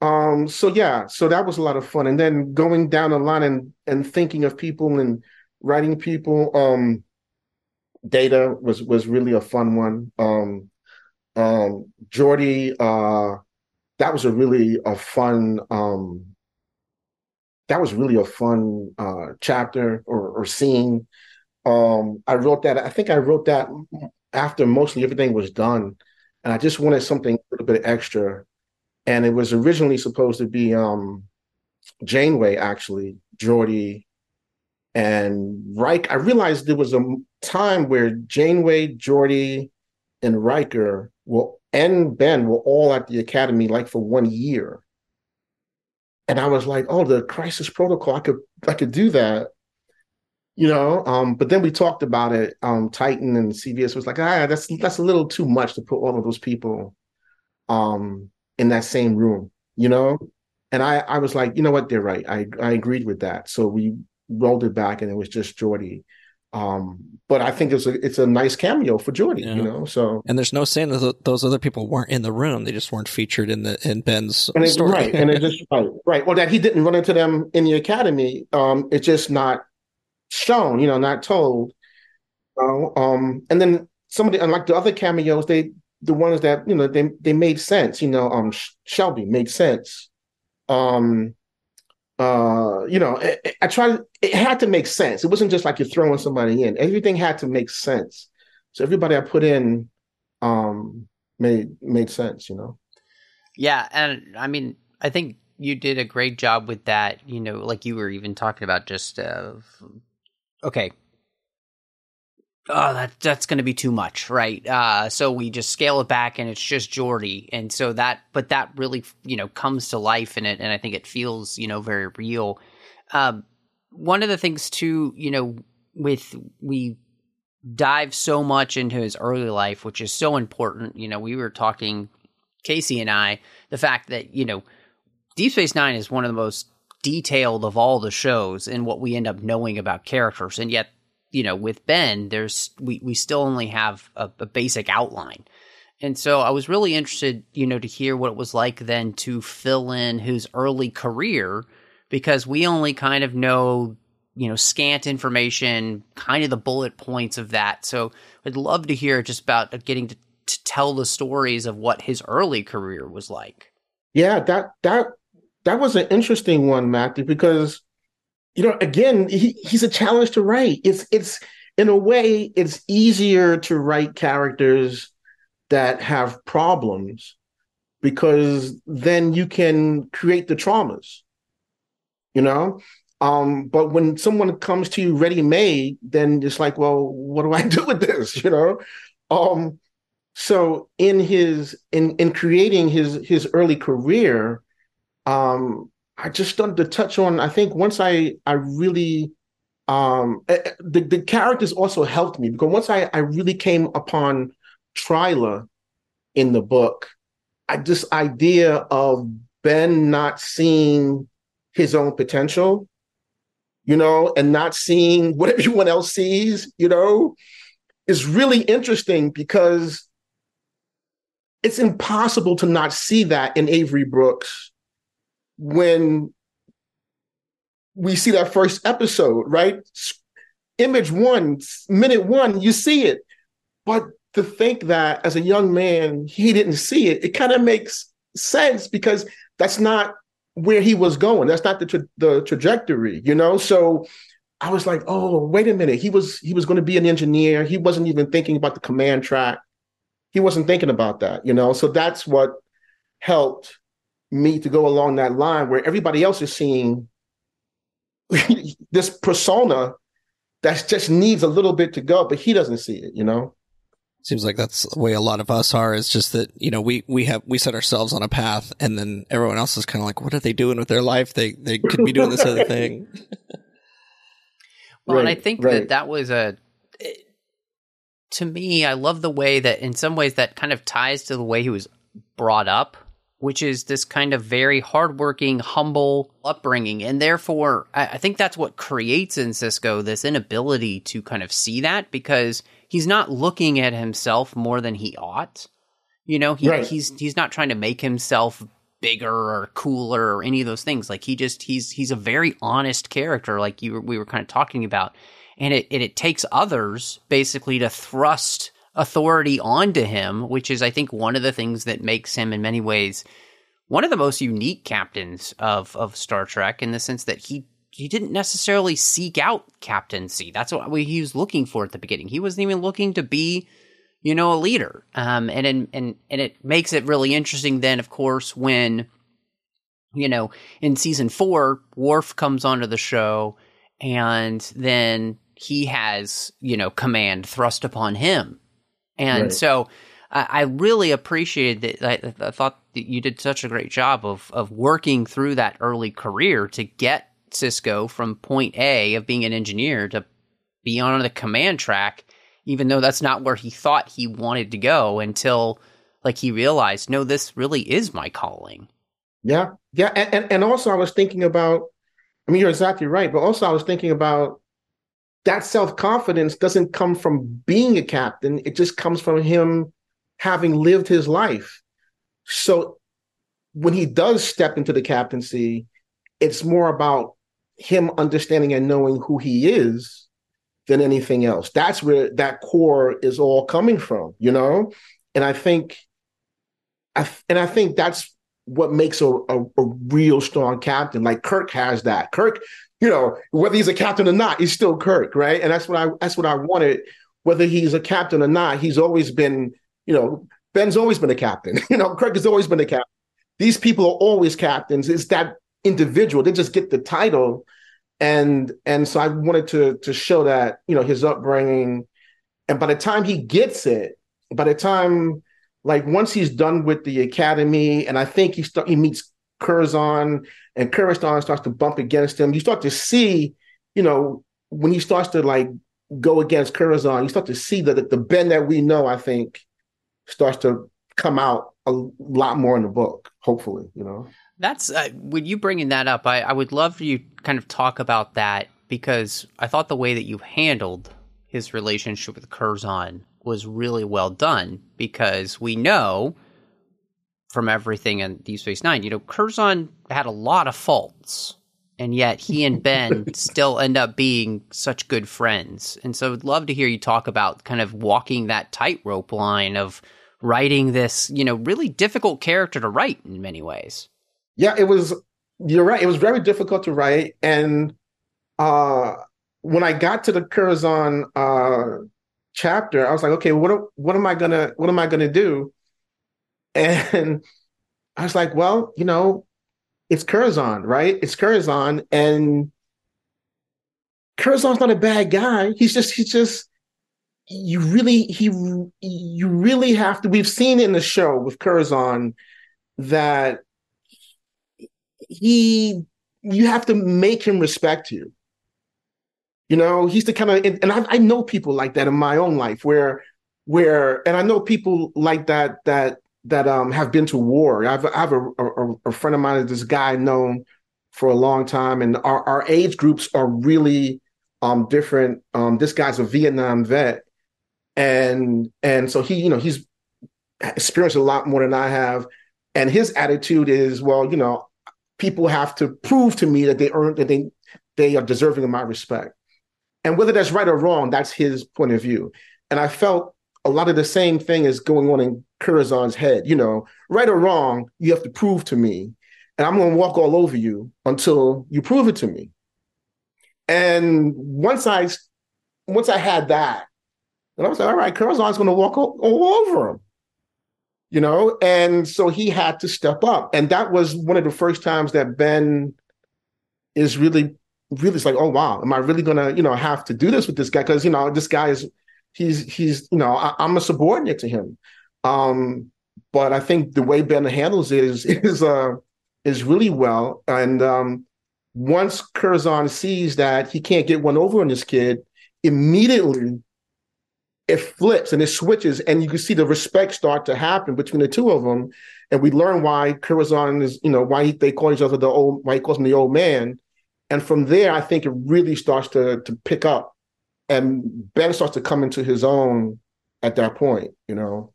um. So yeah, so that was a lot of fun. And then going down the line and and thinking of people and writing people. Um, Data was was really a fun one. Um, um, Geordi, uh, that was a really a fun. Um, that was really a fun uh, chapter or, or scene. Um, I wrote that. I think I wrote that after mostly everything was done, and I just wanted something a little bit extra. And it was originally supposed to be um, Janeway, actually, Geordi, and Riker. I realized there was a time where Janeway, Geordi, and Riker will and Ben were all at the academy like for one year. And I was like, oh, the crisis protocol, I could I could do that. You know, um, but then we talked about it. Um, Titan and CBS was like, ah, that's that's a little too much to put all of those people um in that same room, you know? And I I was like, you know what, they're right. I I agreed with that. So we rolled it back and it was just Geordi. Um, but I think it's a it's a nice cameo for Geordi, Yeah. you know. So And there's no saying that those other people weren't in the room; they just weren't featured in the in Ben's and it's story. right, and it's just right, right. Well, that he didn't run into them in the academy. Um, it's just not shown, you know, not told. Uh, um, and then some of the unlike the other cameos, they the ones that you know they they made sense. You know, um, Shelby made sense. Um, uh, you know, I, I tried. It had to make sense. It wasn't just like you're throwing somebody in. Everything had to make sense. So everybody I put in, um, made made sense. You know. Yeah, and I mean, I think you did a great job with that. You know, like you were even talking about just uh, okay. Oh, that that's going to be too much, right? Uh, so we just scale it back, and it's just Geordi, and so that, but that really, you know, comes to life in it, and I think it feels, you know, very real. Um, one of the things too, you know, with we dive so much into his early life, which is so important. You know, we were talking, Casey and I, the fact that, you know, Deep Space Nine is one of the most detailed of all the shows and what we end up knowing about characters. And yet, you know, with Ben, there's we, we still only have a, a basic outline. And so I was really interested, you know, to hear what it was like then to fill in his early career because we only kind of know, you know, scant information, kind of the bullet points of that. So I'd love to hear just about uh, getting to, to tell the stories of what his early career was like. Yeah, that that that was an interesting one, Matthew, because you know, again, he, he's a challenge to write. It's it's in a way, it's easier to write characters that have problems because then you can create the traumas. you know. Um, but when someone comes to you ready made, then it's like, well, what do I do with this? You know. Um, so in his in in creating his his early career, um, I just started to touch on. I think once I I really um eh, eh, the the characters also helped me because once I I really came upon Tryla in the book, I this idea of Ben not seeing his own potential, you know, and not seeing what everyone else sees, you know, is really interesting because it's impossible to not see that in Avery Brooks when we see that first episode, right? Image one, minute one, you see it. But to think that as a young man, he didn't see it, it kind of makes sense because that's not where he was going. That's not the tra- the trajectory, you know. So I was like, oh, wait a minute. He was he was going to be an engineer. He wasn't even thinking about the command track. He wasn't thinking about that, you know. So that's what helped me to go along that line where everybody else is seeing this persona that just needs a little bit to go, but he doesn't see it, you know? Seems like that's the way a lot of us are. It's just that, you know, we, we have, we set ourselves on a path and then everyone else is kind of like, what are they doing with their life? They, they could be doing this other thing. well, right, and I think right. that that was a, to me, I love the way that in some ways that kind of ties to the way he was brought up which is this kind of very hardworking, humble upbringing. And therefore, I, think that's what creates in Sisko this inability to kind of see that because he's not looking at himself more than he ought. You know, he, right. he's he's not trying to make himself bigger or cooler or any of those things. Like he just he's he's a very honest character, like you we were kind of talking about, and it it, it takes others basically to thrust authority onto him, which is, I think, one of the things that makes him, in many ways, one of the most unique captains of of Star Trek in the sense that he he didn't necessarily seek out captaincy. That's what he was looking for at the beginning. He wasn't even looking to be, you know, a leader. Um, and and and and it makes it really interesting. Then, of course, when you know in season four, Worf comes onto the show, and then he has you know command thrust upon him and right. so I, I, really appreciated that. I, I, thought that you did such a great job of of working through that early career to get Sisko from point A of being an engineer to be on the command track, even though that's not where he thought he wanted to go until like he realized, no, this really is my calling. Yeah, yeah, and, and, and also I was thinking about. I mean, you're exactly right, but also I was thinking about that self confidence doesn't come from being a captain, it just comes from him having lived his life. So when he does step into the captaincy, it's more about him understanding and knowing who he is than anything else. That's where that core is all coming from, you know? And I think I, and I think that's what makes a, a, a, real strong captain. Like Kirk has that. Kirk you know, whether he's a captain or not, he's still Kirk, right? And that's what I that's what I wanted. Whether he's a captain or not, he's always been, you know, Ben's always been a captain. You know, Kirk has always been a captain. These people are always captains. It's that individual. They just get the title. And and so I wanted to to show that, you know, his upbringing. And by the time he gets it, by the time like once he's done with the academy, and I think he start, he meets Curzon and Curzon starts to bump against him, you start to see, you know, when he starts to like go against Curzon, you start to see that the Ben that we know, I think, starts to come out a lot more in the book, hopefully, you know. That's uh, when you bringing that up, I, I would love for you kind of talk about that because I thought the way that you handled his relationship with Curzon was really well done because we know from everything in Deep Space Nine. You know, Curzon had a lot of faults, and yet he and Ben still end up being such good friends. And so I'd love to hear you talk about kind of walking that tightrope line of writing this, you know, really difficult character to write in many ways. Yeah, it was you're right. It was very difficult to write. And uh when I got to the Curzon uh chapter, I was like, okay, what what am I gonna what am I gonna do? And I was like, well, you know, it's Curzon, right? It's Curzon, and Curzon's not a bad guy. He's just he's just you really he you really have to. We've seen in the show with Curzon that he you have to make him respect you. You know, he's the kind of and I, I know people like that in my own life where where and I know people like that that that um have been to war. I have, I have a, a, a friend of mine, is this guy known for a long time, and our, our age groups are really um different. Um, this guy's a Vietnam vet, and and so he, you know, he's experienced a lot more than I have, and his attitude is, well, you know, people have to prove to me that they earn that they they are deserving of my respect, and whether that's right or wrong, that's his point of view. And I felt a lot of the same thing is going on in Curzon's head. You know, right or wrong, you have to prove to me, and I'm going to walk all over you until you prove it to me. And once I, once I had that, and I was like, all right, Curzon's going to walk all, all over him. You know, and so he had to step up, and that was one of the first times that Ben is really, really it's like, oh wow, am I really to, you know, have to do this with this guy? Because you know, this guy is he's he's you know I, am a subordinate to him um but i think the way ben handles it is is uh is really well. And um once curzon sees that he can't get one over on this kid immediately it flips and it switches and you can see the respect start to happen between the two of them. And we learn why curzon is you know why he, they call each other the old why he calls him the old man. And from there i think it really starts to to pick up and Ben starts to come into his own at that point, you know.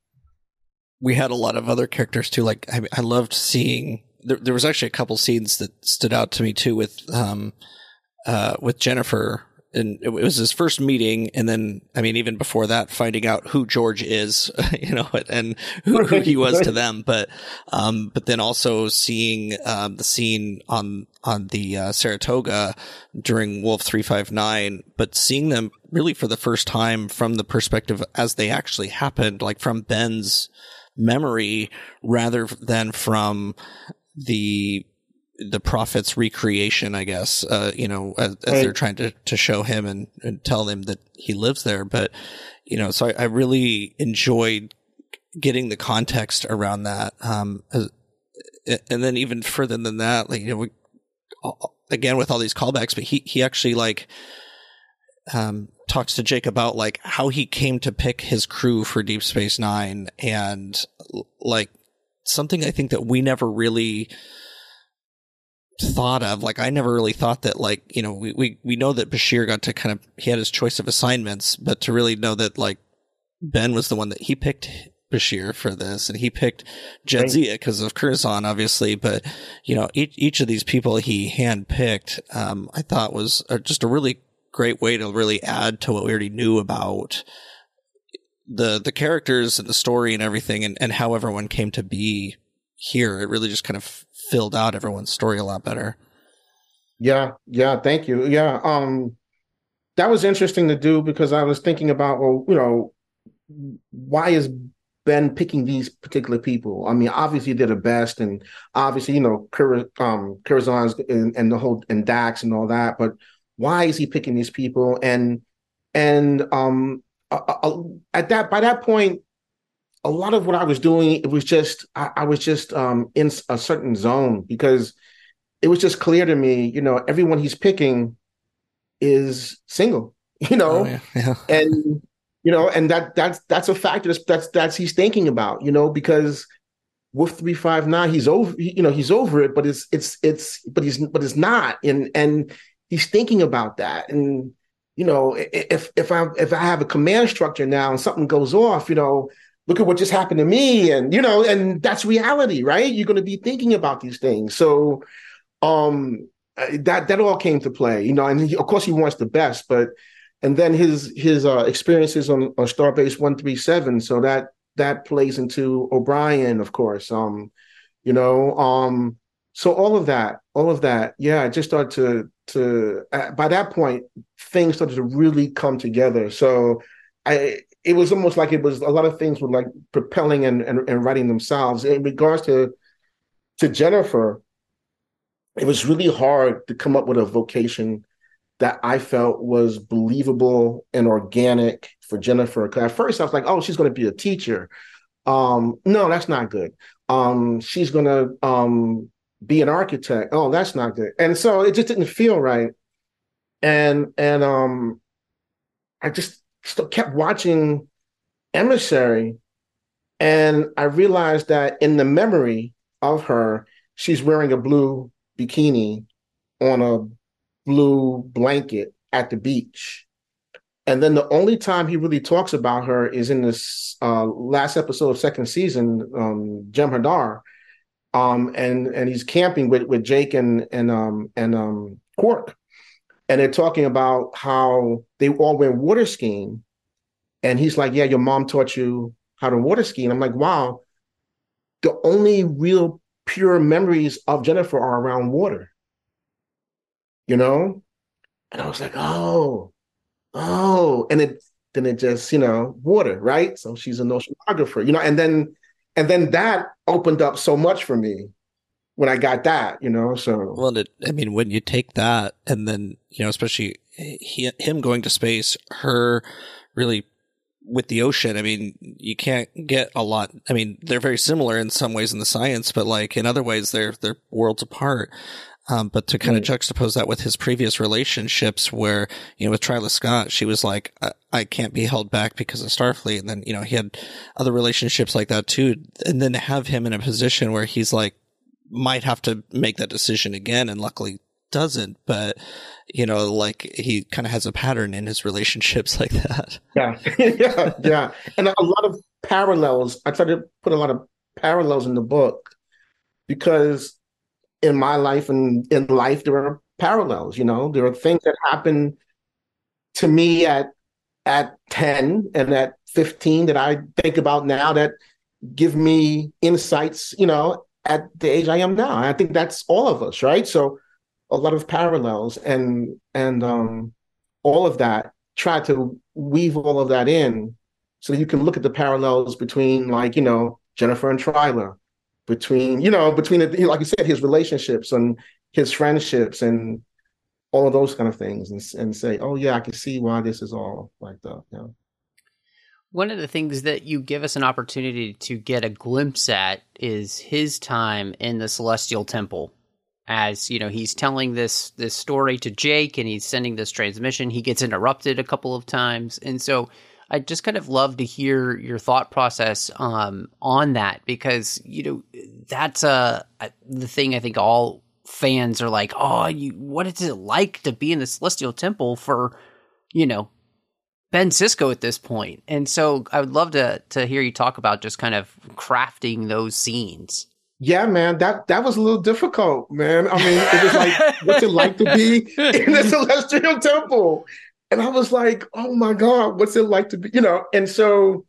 We had a lot of other characters too. Like I, I loved seeing. There, there was actually a couple scenes that stood out to me too with um, uh, with Jennifer and it was his first meeting and then i mean even before that finding out who george is you know and who, who he was to them but um but then also seeing um the scene on on the uh, saratoga during wolf 359 but seeing them really for the first time from the perspective as they actually happened like from ben's memory rather than from the the prophet's recreation, I guess, uh, you know, as, as right. they're trying to, to show him and, and tell him that he lives there. But, you know, so I, I really enjoyed getting the context around that. Um, and then even further than that, like, you know, we, again, with all these callbacks, but he, he actually like, um, talks to Jake about like how he came to pick his crew for Deep Space Nine and like something I think that we never really, thought of. Like I never really thought that like, you know, we, we, we know that Bashir got to kind of, he had his choice of assignments, but to really know that like Ben was the one that he picked Bashir for this and he picked Jadzia because of Curzon, obviously. But, you know, each, each of these people he handpicked, um, I thought was just a really great way to really add to what we already knew about the, the characters and the story and everything and, and how everyone came to be here. It really just kind of filled out everyone's story a lot better. Yeah, yeah, thank you. Yeah, um that was interesting to do because I was thinking about well, you know, why is Ben picking these particular people? I mean, obviously they're the best, and obviously you know, Cur- um, and, and the whole and Dax and all that. But why is he picking these people? And and um, uh, at that by that point, a lot of what I was doing, it was just I, I was just um, in a certain zone because it was just clear to me, you know, everyone he's picking is single, you know, oh, yeah. Yeah. and you know, and that that's that's a factor that's that's that's he's thinking about, you know, because with three five nine, he's over, you know, he's over it, but it's it's it's but he's but it's not, and and he's thinking about that, and you know, if if I if I have a command structure now and something goes off, you know, look at what just happened to me and you know and that's reality right? You're going to be thinking about these things. So um that that all came to play you know and he, of course he wants the best but and then his his uh, experiences on, on starbase 137 so that that plays into o'brien of course um you know um so all of that all of that yeah i just started to to uh, by that point things started to really come together so i it was almost like it was a lot of things were like propelling and, and, and writing themselves in regards to to Jennifer. it was really hard to come up with a vocation that I felt was believable and organic for Jennifer. Because at first I was like, oh, she's going to be a teacher. Um, no, that's not good. Um, she's going to um, be an architect. Oh, that's not good. And so it just didn't feel right. And and um, I just still kept watching Emissary, and I realized that in the memory of her, she's wearing a blue bikini on a blue blanket at the beach. And then the only time he really talks about her is in this uh, last episode of second season, um, Jem'Hadar, um, and and he's camping with with Jake and and um, and um, Quark, and they're talking about how they all went water skiing, and he's like, "Yeah, your mom taught you how to water ski," and I'm like, "Wow." The only real pure memories of Jennifer are around water. You know? And I was like, oh, oh. And it then it just, you know, water, right? So she's an oceanographer, you know, and then and then that opened up so much for me when I got that, you know. So well, it, I mean, when you take that and then you know, especially he, him going to space, her really with the ocean, I mean, you can't get a lot. I mean, they're very similar in some ways in the science, but like in other ways, they're they're worlds apart. Um, but to kind of juxtapose that with his previous relationships, where you know with Twyla Scott, she was like, I, I can't be held back because of Starfleet, and then you know he had other relationships like that too, and then to have him in a position where he's like might have to make that decision again, and luckily doesn't, but you know, like he kind of has a pattern in his relationships like that. Yeah, yeah, yeah, and a lot of parallels. I try to put a lot of parallels in the book because in my life and in life there are parallels. You know, there are things that happen to me at at ten and at fifteen that I think about now that give me insights. You know, at the age I am now. I think that's all of us, right? So a lot of parallels and and um, all of that. Try to weave all of that in so you can look at the parallels between like you know Jennifer and Twyla, between you know between like you said his relationships and his friendships and all of those kind of things and, and say oh yeah I can see why this is all like that. You know? One of the things that you give us an opportunity to get a glimpse at is his time in the Celestial Temple as you know he's telling this this story to Jake and he's sending this transmission he gets interrupted a couple of times and so I just kind of love to hear your thought process um, on that because you know that's uh, the thing I think all fans are like oh you what is it like to be in the celestial temple for you know Ben Sisko at this point? point and so I would love to to hear you talk about just kind of crafting those scenes yeah, man, that that was a little difficult, man. I mean, it was like, what's it like to be in the celestial temple? And I was like, oh my God, what's it like to be, you know? And so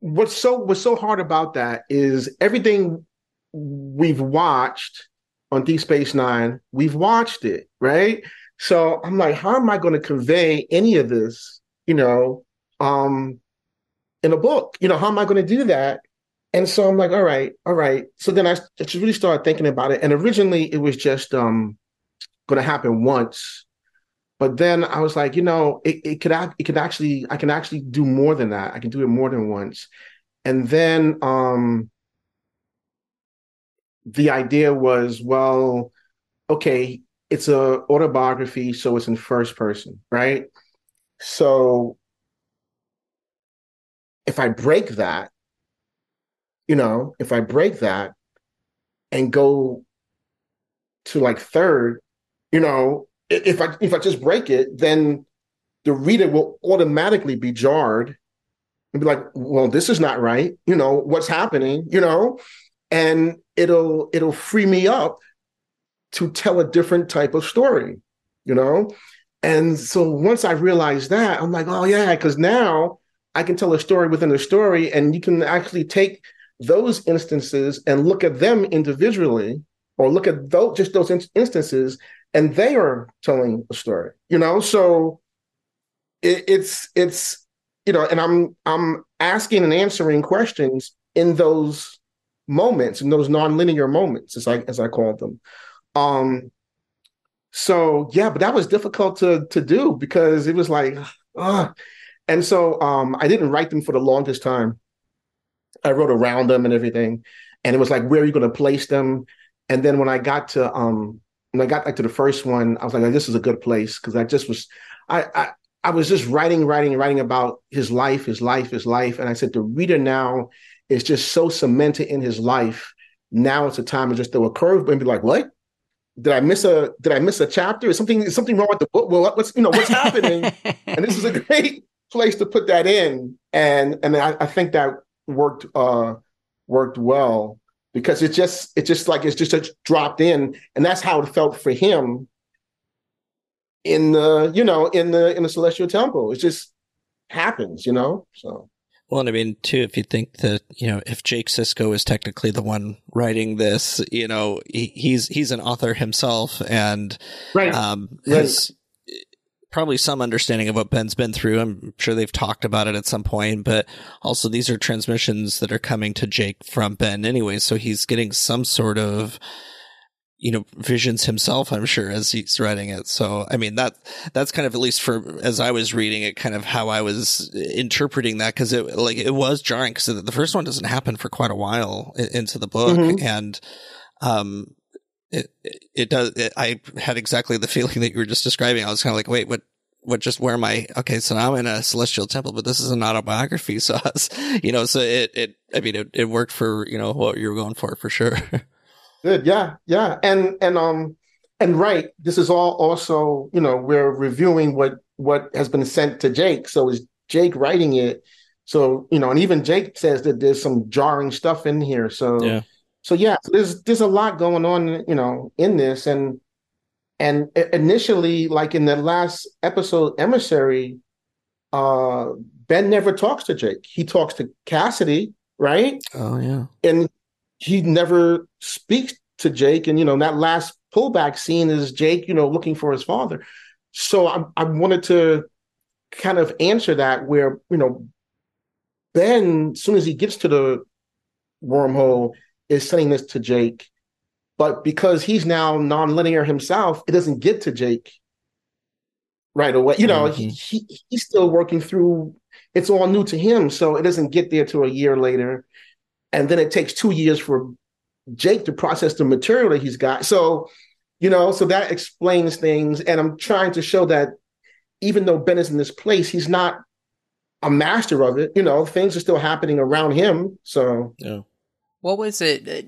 what's so what's so hard about that is everything we've watched on Deep Space Nine, we've watched it, right? So I'm like, how am I going to convey any of this, you know, um, in a book? You know, how am I going to do that? And so I'm like, all right, all right. So then I just really started thinking about it. And originally it was just um going to happen once. But then I was like, you know, it, it could act, it could actually I can actually do more than that. I can do it more than once. And then um the idea was, well, okay, it's a autobiography, so it's in first person, right? So if I break that, you know, if I break that and go to like third, you know, if I if I just break it, then the reader will automatically be jarred and be like, well, this is not right. You know, what's happening, you know? And it'll it'll free me up to tell a different type of story, you know? And so once I realized that, I'm like, oh yeah, because now I can tell a story within a story, and you can actually take those instances and look at them individually or look at those just those in- instances and they are telling a story you know so it, it's it's you know and i'm i'm asking and answering questions in those moments in those nonlinear moments, as I as I called them. Um, so yeah, but that was difficult to to do because it was like, uh, and so um, I didn't write them for the longest time. I wrote around them and everything, and it was like, where are you going to place them? And then when I got to um, when I got back to the first one, I was like, this is a good place because I just was, I, I I was just writing, writing, writing about his life, his life, his life, and I said the reader now is just so cemented in his life. Now it's a time to just throw a curve and be like, what? did I miss a did I miss a chapter? Is something is something wrong with the book? Well, what's you know what's happening? and this is a great place to put that in, and and I, I think that worked uh worked well because it just it's just like it's just dropped in, and that's how it felt for him in the you know in the in the celestial temple. It just happens, you know. So well, and I mean, too, if you think that, you know, if Jake Sisko is technically the one writing this, you know, he, he's, he's an author himself and, right. um, right. has probably some understanding of what Ben's been through. I'm sure they've talked about it at some point, but also these are transmissions that are coming to Jake from Ben anyway. So he's getting some sort of, you know, visions himself, I'm sure, as he's writing it. So, I mean, that, that's kind of, at least for, as I was reading it, kind of how I was interpreting that. Cause it, like, it was jarring because the first one doesn't happen for quite a while into the book. Mm-hmm. And, um, it, it does, it, I had exactly the feeling that you were just describing. I was kind of like, wait, what, what just where am I? okay so now i'm in a celestial temple but this is an autobiography so was, you know so it it i mean it, it worked for you know what you were going for for sure Good. Yeah. Yeah. And and um and right, this is all also, you know, we're reviewing what what has been sent to Jake. So is Jake writing it? So, you know, and even Jake says that there's some jarring stuff in here. So yeah. So yeah, there's there's a lot going on, you know, in this. And and initially, like in the last episode, Emissary, uh, Ben never talks to Jake. He talks to Cassidy, right? Oh yeah. And he never speaks to Jake. And, you know, that last pullback scene is Jake, you know, looking for his father. So I, I wanted to kind of answer that where, you know, Ben, as soon as he gets to the wormhole, is sending this to Jake. But because he's now nonlinear himself, it doesn't get to Jake right away. You know, mm-hmm. he, he, he's still working through, it's all new to him. So it doesn't get there to a year later and then it takes two years for Jake to process the material that he's got. So, you know, so that explains things. And I'm trying to show that even though Ben is in this place, he's not a master of it. You know, things are still happening around him. So, yeah. What was it uh,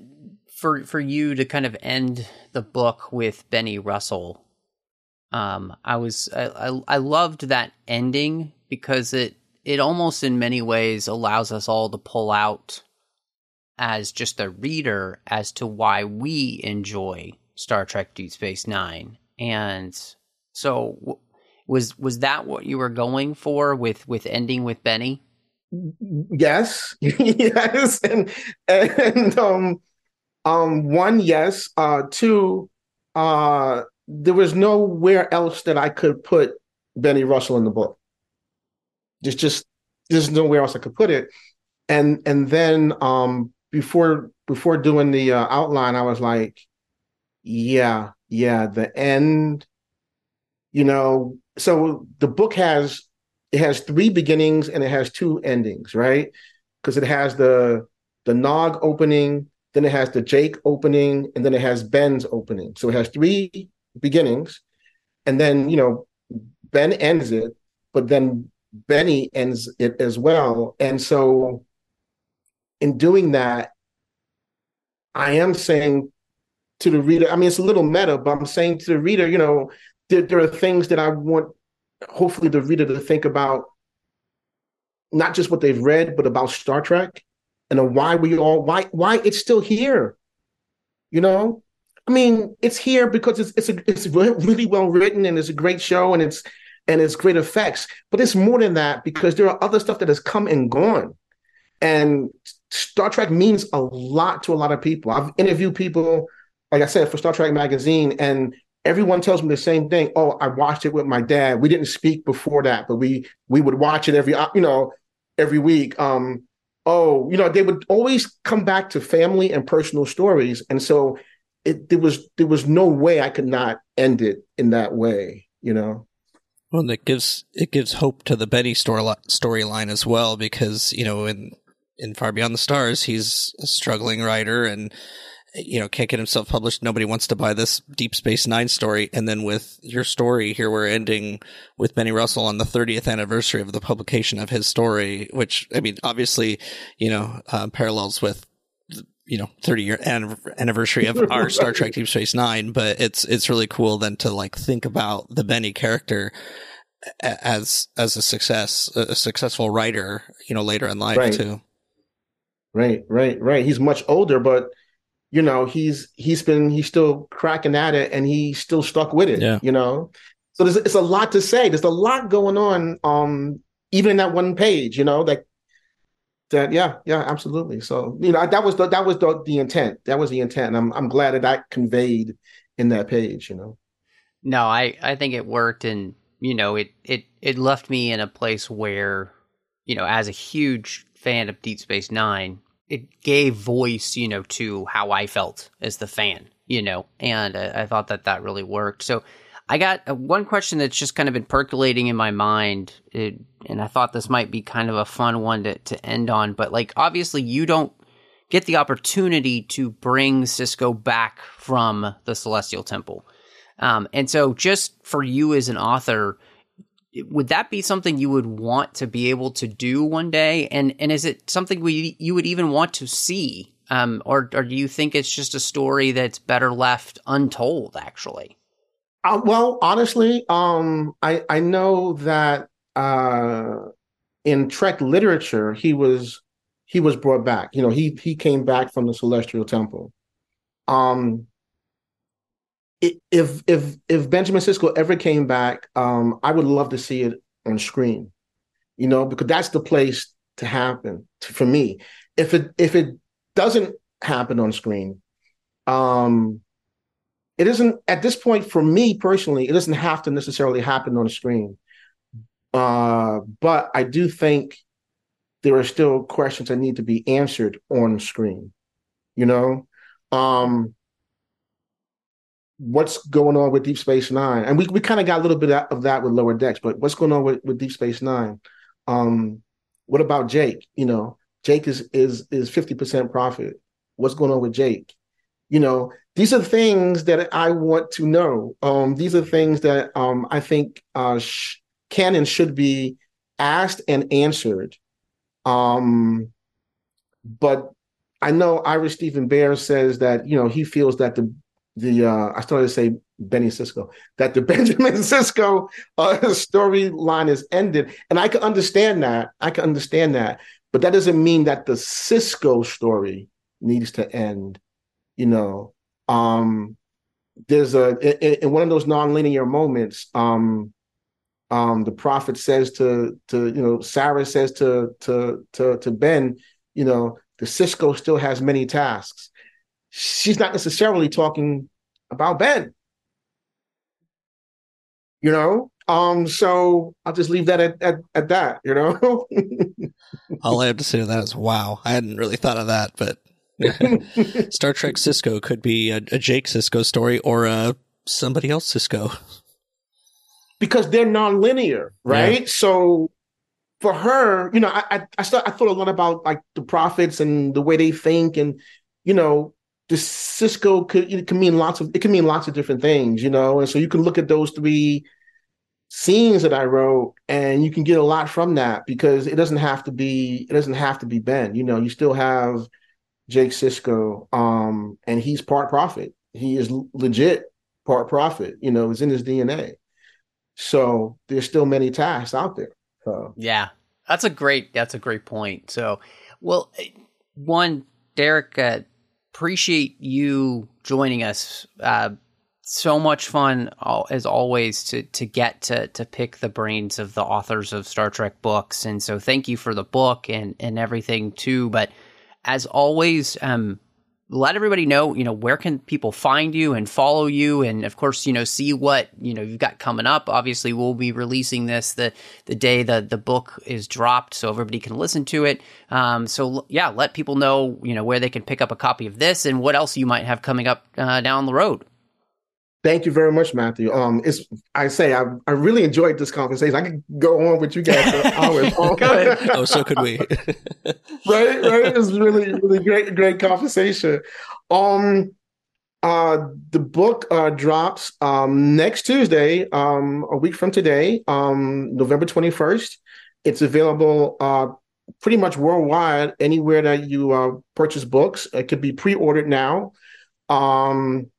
for for you to kind of end the book with Benny Russell? Um, I was I, I, I loved that ending because it it almost in many ways allows us all to pull out as just a reader as to why we enjoy Star Trek Deep Space Nine. And so was was that what you were going for with with ending with Benny? Yes. yes. And and um um one yes, uh two uh there was nowhere else that I could put Benny Russell in the book. There's just there's nowhere else I could put it. And and then um before before doing the uh, outline, I was like, yeah, yeah, the end. You know, so the book has it has three beginnings and it has two endings, right? Because it has the the Nog opening, then it has the Jake opening, and then it has Ben's opening. So it has three beginnings, and then you know Ben ends it, but then Benny ends it as well. And so in doing that, I am saying to the reader, I mean, it's a little meta, but I'm saying to the reader, you know, there, there are things that I want, hopefully, the reader to think about, not just what they've read, but about Star Trek and why we all, why, why it's still here. You know, I mean, it's here because it's it's a, it's really well written and it's a great show and it's and it's great effects. But it's more than that because there are other stuff that has come and gone. And Star Trek means a lot to a lot of people. I've interviewed people, like I said, for Star Trek magazine, and everyone tells me the same thing. Oh, I watched it with my dad. We didn't speak before that, but we we would watch it every you know every week. Um, oh, you know, they would always come back to family and personal stories, and so it there was there was no way I could not end it in that way, you know. Well, and it gives it gives hope to the Benny story storyline as well because you know in in Far Beyond the Stars he's a struggling writer and you know can't get himself published. Nobody wants to buy this Deep Space Nine story, and then with your story here, we're ending with Benny Russell on the 30th anniversary of the publication of his story, which I mean, obviously, you know, uh, parallels with you know 30 year anniversary of our Star Trek Deep Space 9 but it's it's really cool then to like think about the Benny character as as a success a successful writer you know later in life right. too right right right he's much older but you know he's he's been he's still cracking at it and he's still stuck with it yeah. you know? So there's it's a lot to say. There's a lot going on um even in that one page you know like that yeah yeah absolutely. So you know that was the that was the, the intent. That was the intent. And i'm i'm glad that that conveyed in that page you know? No i i think it worked and you know it it it left me in a place where you know as a huge fan of deep space 9 it gave voice you know to how i felt as the fan you know and I, I thought that that really worked so I got uh, one question that's just kind of been percolating in my mind, it, and I thought this might be kind of a fun one to, to end on. But like, obviously, you don't get the opportunity to bring Sisko back from the Celestial Temple, um, and so just for you as an author, would that be something you would want to be able to do one day? And and is it something we you would even want to see, um, or or do you think it's just a story that's better left untold? Actually. Uh, well, honestly, um, I I know that uh, in Trek literature, he was he was brought back. You know, he he came back from the Celestial Temple. Um, if if if Benjamin Sisko ever came back, um, I would love to see it on screen. You know, because that's the place to happen to, for me. If it if it doesn't happen on screen, um, it isn't at this point for me personally it doesn't have to necessarily happen on screen uh, but i do think there are still questions that need to be answered on screen you know um, what's going on with deep space nine? And we, we kind of got a little bit of that with lower decks but what's going on with, with deep space nine? Um, what about jake? You know jake is is is 50% prophet what's going on with jake? You know these are things that I want to know. Um, these are things that um, I think uh, sh- can and should be asked and answered. Um, but I know Ira Steven Behr says that you know he feels that the the uh, I started to say Benny Sisko that the Benjamin Sisko uh, storyline is ended, and I can understand that. I can understand that, but that doesn't mean that the Sisko story needs to end. You know, um, there's a in, in one of those nonlinear moments, um, um, the prophet says to to you know Sarah says to to to to Ben, you know, the Sisko still has many tasks. She's not necessarily talking about Ben. You know, um, so I'll just leave that at, at, at that, you know. All I have to say to that is wow. I hadn't really thought of that, but Star Trek Sisko could be a, a, Jake Sisko story or a somebody else Sisko. Because they're nonlinear, right? Yeah. So for her, you know, I I, I, start, I thought a lot about like the prophets and the way they think, and you know, the Sisko could it can mean lots of it can mean lots of different things, you know, and so you can look at those three scenes that I wrote and you can get a lot from that because it doesn't have to be it doesn't have to be Ben. You know, you still have Jake Sisko, um, and he's part prophet. He is legit part prophet. You know, it's in his DNA. So there's still many tasks out there. So. Yeah, that's a great that's a great point. So, well, one, Derek, uh, appreciate you joining us. Uh, so much fun as always to to get to to pick the brains of the authors of Star Trek books, and so thank you for the book and and everything too. But as always, um, let everybody know, you know, where can people find you and follow you, and of course, you know, see what you know you've got coming up. Obviously, we'll be releasing this the the day that the book is dropped, so everybody can listen to it. Um, so yeah, let people know, you know, where they can pick up a copy of this and what else you might have coming up uh, down the road. Thank you very much, Matthew. Um, it's I say I I really enjoyed this conversation. I could go on with you guys for hours. oh, so could we. right, right. It was really, really great, great conversation. Um, uh, the book uh drops um next Tuesday, um, a week from today, um, November twenty first. It's available uh pretty much worldwide anywhere that you uh purchase books. It could be pre ordered now. Um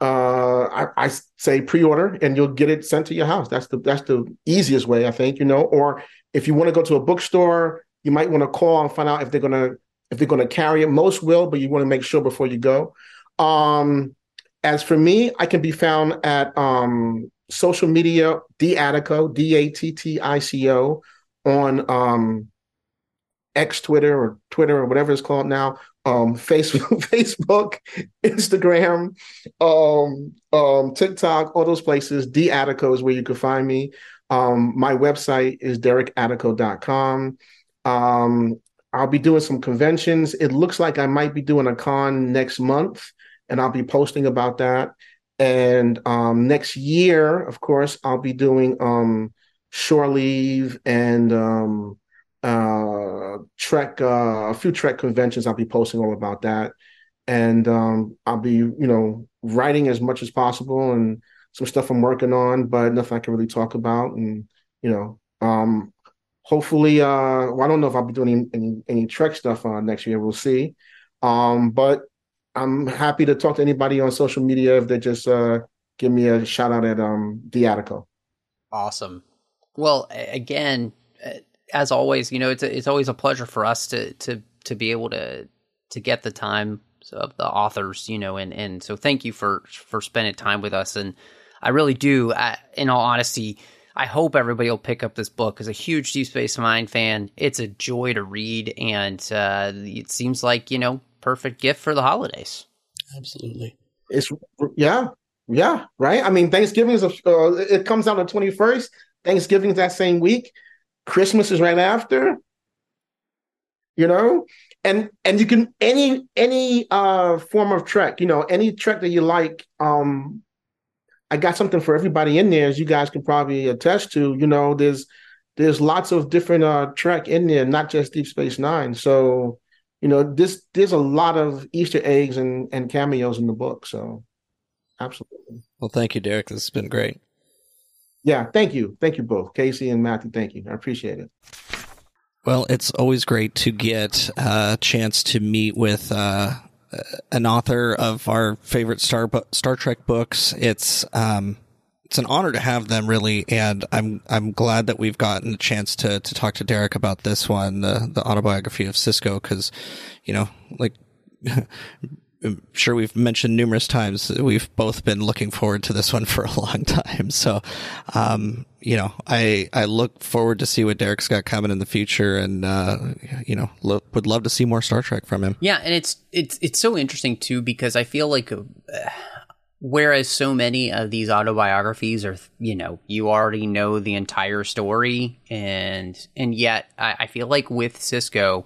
uh, I, I, say pre-order and you'll get it sent to your house. That's the that's the easiest way, I think. You know, or if you want to go to a bookstore, you might want to call and find out if they're gonna if they're gonna carry it. Most will, but you want to make sure before you go. Um, as for me, I can be found at um, social media, D Attico, D A T T I C O, on um, X Twitter or Twitter or whatever it's called now, um, Facebook, Facebook, Instagram, um, um, TikTok, all those places. D Attico is where you can find me. Um, my website is derekattico.com. Um, I'll be doing some conventions. It looks like I might be doing a con next month, and I'll be posting about that. And um, next year, of course, I'll be doing um, shore leave and um, uh, Trek, uh, a few Trek conventions. I'll be posting all about that, and um, I'll be, you know, writing as much as possible and some stuff I'm working on, but nothing I can really talk about. And you know, um, hopefully, uh, well, I don't know if I'll be doing any any, any Trek stuff uh, next year. We'll see. Um, but I'm happy to talk to anybody on social media if they just uh, give me a shout out at um, D Attico. Awesome. Well, again, as always, you know, it's a, it's always a pleasure for us to to to be able to to get the time of the authors, you know, and and so thank you for for spending time with us, and I really do. I, in all honesty, I hope everybody will pick up this book. As a huge Deep Space Nine fan, it's a joy to read, and uh, it seems like you know perfect gift for the holidays. Absolutely, it's yeah, yeah, right. I mean, Thanksgiving is a, uh, it comes out on the twenty first. Thanksgiving is that same week. Christmas is right after. You know, and and you can any any uh form of trek, you know, any trek that you like. Um, I got something for everybody in there, as you guys can probably attest to. You know, there's there's lots of different uh trek in there, not just Deep Space Nine. So, you know, this there's a lot of Easter eggs and and cameos in the book. So, absolutely. Well, thank you, Derek. This has been great. Yeah, thank you. Thank you both, Casey and Matthew. Thank you. I appreciate it. Well, it's always great to get a chance to meet with uh, an author of our favorite Star Star Trek books. It's um, it's an honor to have them, really, and I'm I'm glad that we've gotten a chance to to talk to Derek about this one, the the autobiography of Sisko, because you know, like I'm sure we've mentioned numerous times we've both been looking forward to this one for a long time. So, um, you know, I I look forward to see what Derek's got coming in the future, and uh, you know, lo- would love to see more Star Trek from him. Yeah, and it's it's it's so interesting too because I feel like. Uh, whereas so many of these autobiographies are, you know, you already know the entire story, and and yet I, I feel like with Sisko,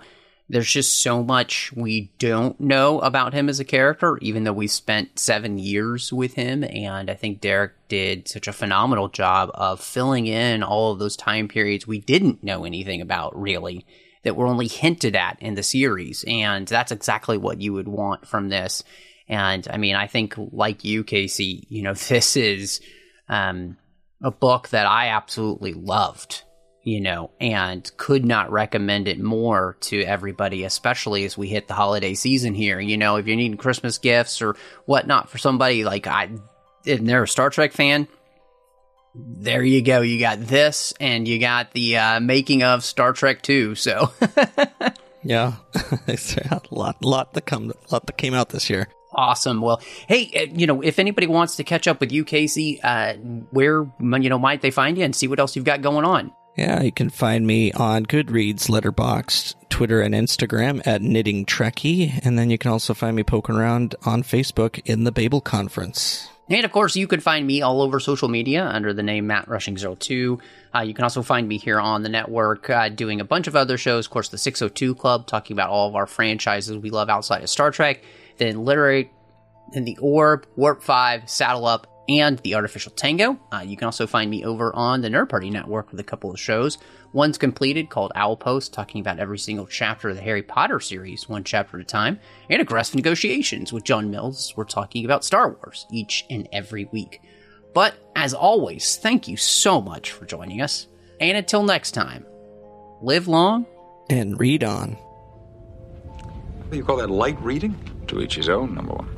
there's just so much we don't know about him as a character, even though we spent seven years with him. And I think Derek did such a phenomenal job of filling in all of those time periods we didn't know anything about, really, that were only hinted at in the series. And that's exactly what you would want from this. And I mean, I think, like you, Casey, you know, this is um, a book that I absolutely loved you know, and could not recommend it more to everybody, especially as we hit the holiday season here. You know, if you're needing Christmas gifts or whatnot for somebody like I, and they're a Star Trek fan, there you go. You got this, and you got the uh, making of Star Trek Two. So, yeah, a lot, lot that come, lot that came out this year. Awesome. Well, hey, uh, you know, if anybody wants to catch up with you, Casey, uh, where you know might they find you and see what else you've got going on? Yeah, you can find me on Goodreads, Letterboxd, Twitter, and Instagram at Knitting Trekkie, and then you can also find me poking around on Facebook in the Babel Conference. And of course, you can find me all over social media under the name Matt Rushing 2 uh, you can also find me here on the network uh, doing a bunch of other shows. Of course, the 602 Club, talking about all of our franchises we love outside of Star Trek. Then Literary, then The Orb, Warp 5, Saddle Up, and The Artificial Tango. Uh, you can also find me over on the Nerd Party Network with a couple of shows. One's completed called Owl Post, talking about every single chapter of the Harry Potter series, one chapter at a time, and Aggressive Negotiations with John Mills. We're talking about Star Wars each and every week. But as always, thank you so much for joining us. And until next time, live long and read on. What do you call that light reading? To each his own, number one.